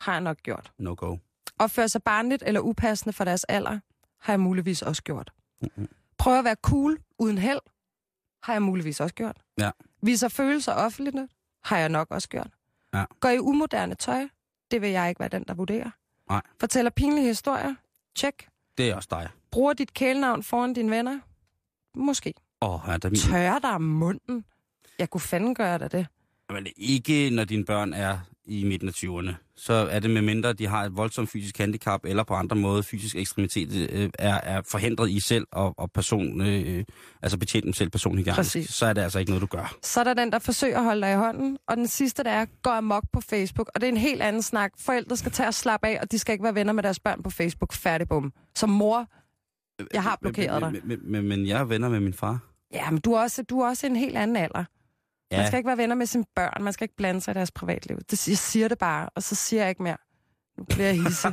har jeg nok gjort. No go. Opfører sig barnligt eller upassende for deres alder, har jeg muligvis også gjort. Mm-mm. Prøver at være cool uden held, har jeg muligvis også gjort. Ja. Viser følelser offentligt, har jeg nok også gjort. Ja. Går i umoderne tøj, det vil jeg ikke være den, der vurderer. Nej. Fortæller pinlige historier, tjek. Det er også dig. Bruger dit kælenavn foran dine venner, måske. Åh, oh, ja, der min... Tørrer dig om munden, jeg kunne fanden gøre dig det. Men ikke når dine børn er i midten af 20'erne. Så er det med mindre, de har et voldsomt fysisk handicap, eller på andre måder fysisk ekstremitet øh, er, er forhindret i selv og, og person, øh, altså betjent dem selv personligt. Så er det altså ikke noget, du gør. Så er der den, der forsøger at holde dig i hånden, og den sidste, der er, går amok på Facebook. Og det er en helt anden snak. Forældre skal tage og slappe af, og de skal ikke være venner med deres børn på Facebook. Færdig bum. Som mor, jeg har blokeret dig. men, men, men, men jeg er venner med min far. Ja, men du er også, du er også en helt anden alder. Ja. Man skal ikke være venner med sine børn. Man skal ikke blande sig i deres privatliv. Det, jeg siger det bare, og så siger jeg ikke mere. Nu bliver jeg hissig.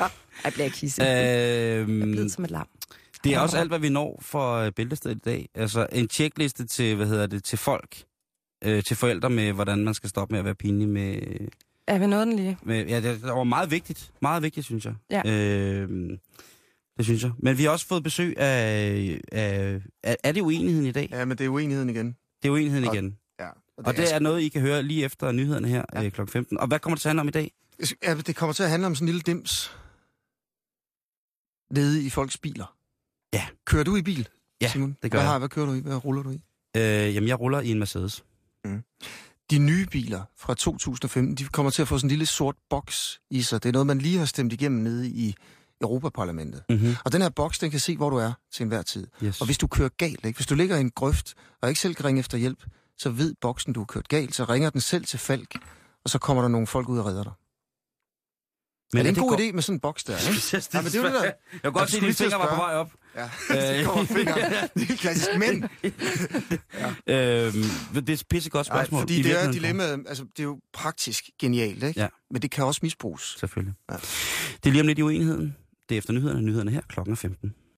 jeg bliver ikke hissig. Jeg er Øhm, blevet som et lam. det er også alt, hvad vi når for øh, Bæltestedet i dag. Altså en checkliste til, hvad hedder det, til folk. Øh, til forældre med, hvordan man skal stoppe med at være pinlig med... Er vi nået den lige? med ja, det var meget vigtigt. Meget vigtigt, synes jeg. Ja. Øh, det synes jeg. Men vi har også fået besøg af... af er, er det uenigheden i dag? Ja, men det er uenigheden igen. Det er uenigheden Og- igen. Ja. Og det er noget, I kan høre lige efter nyhederne her Ja. ja. kl. 15. Og hvad kommer det til at handle om i dag? Ja, det kommer til at handle om sådan en lille dims nede i folks biler. Ja. Kører du i bil, Ja, Simon? det gør hvad, jeg. Har, hvad kører du i? Hvad ruller du i? Øh, jamen, jeg ruller i en Mercedes. De nye biler fra 2015, de kommer til at få sådan en lille sort boks i sig. Det er noget, man lige har stemt igennem nede i Europaparlamentet. Mm-hmm. Og den her boks, den kan se, hvor du er til enhver tid. Yes. Og hvis du kører galt, ikke? hvis du ligger i en grøft, og ikke selv kan ringe efter hjælp, så ved boksen, du har kørt galt, så ringer den selv til Falk, og så kommer der nogle folk ud og redder dig. Men er det en god godt? idé med sådan en boks der, ikke? Ja, men det er jo det der- Jeg kan godt se, at dine fingre var på vej op. Ja, det kommer fingeren. Det er klassisk. Men, Øhm, det er et pissegodt spørgsmål. fordi I det er dilemmaet, altså det er jo praktisk genialt, ikke? Ja. Men det kan også misbruges. Selvfølgelig. Ja. Det er lige om lidt i uenigheden. Det er efter nyhederne. Nyhederne her klokken 15.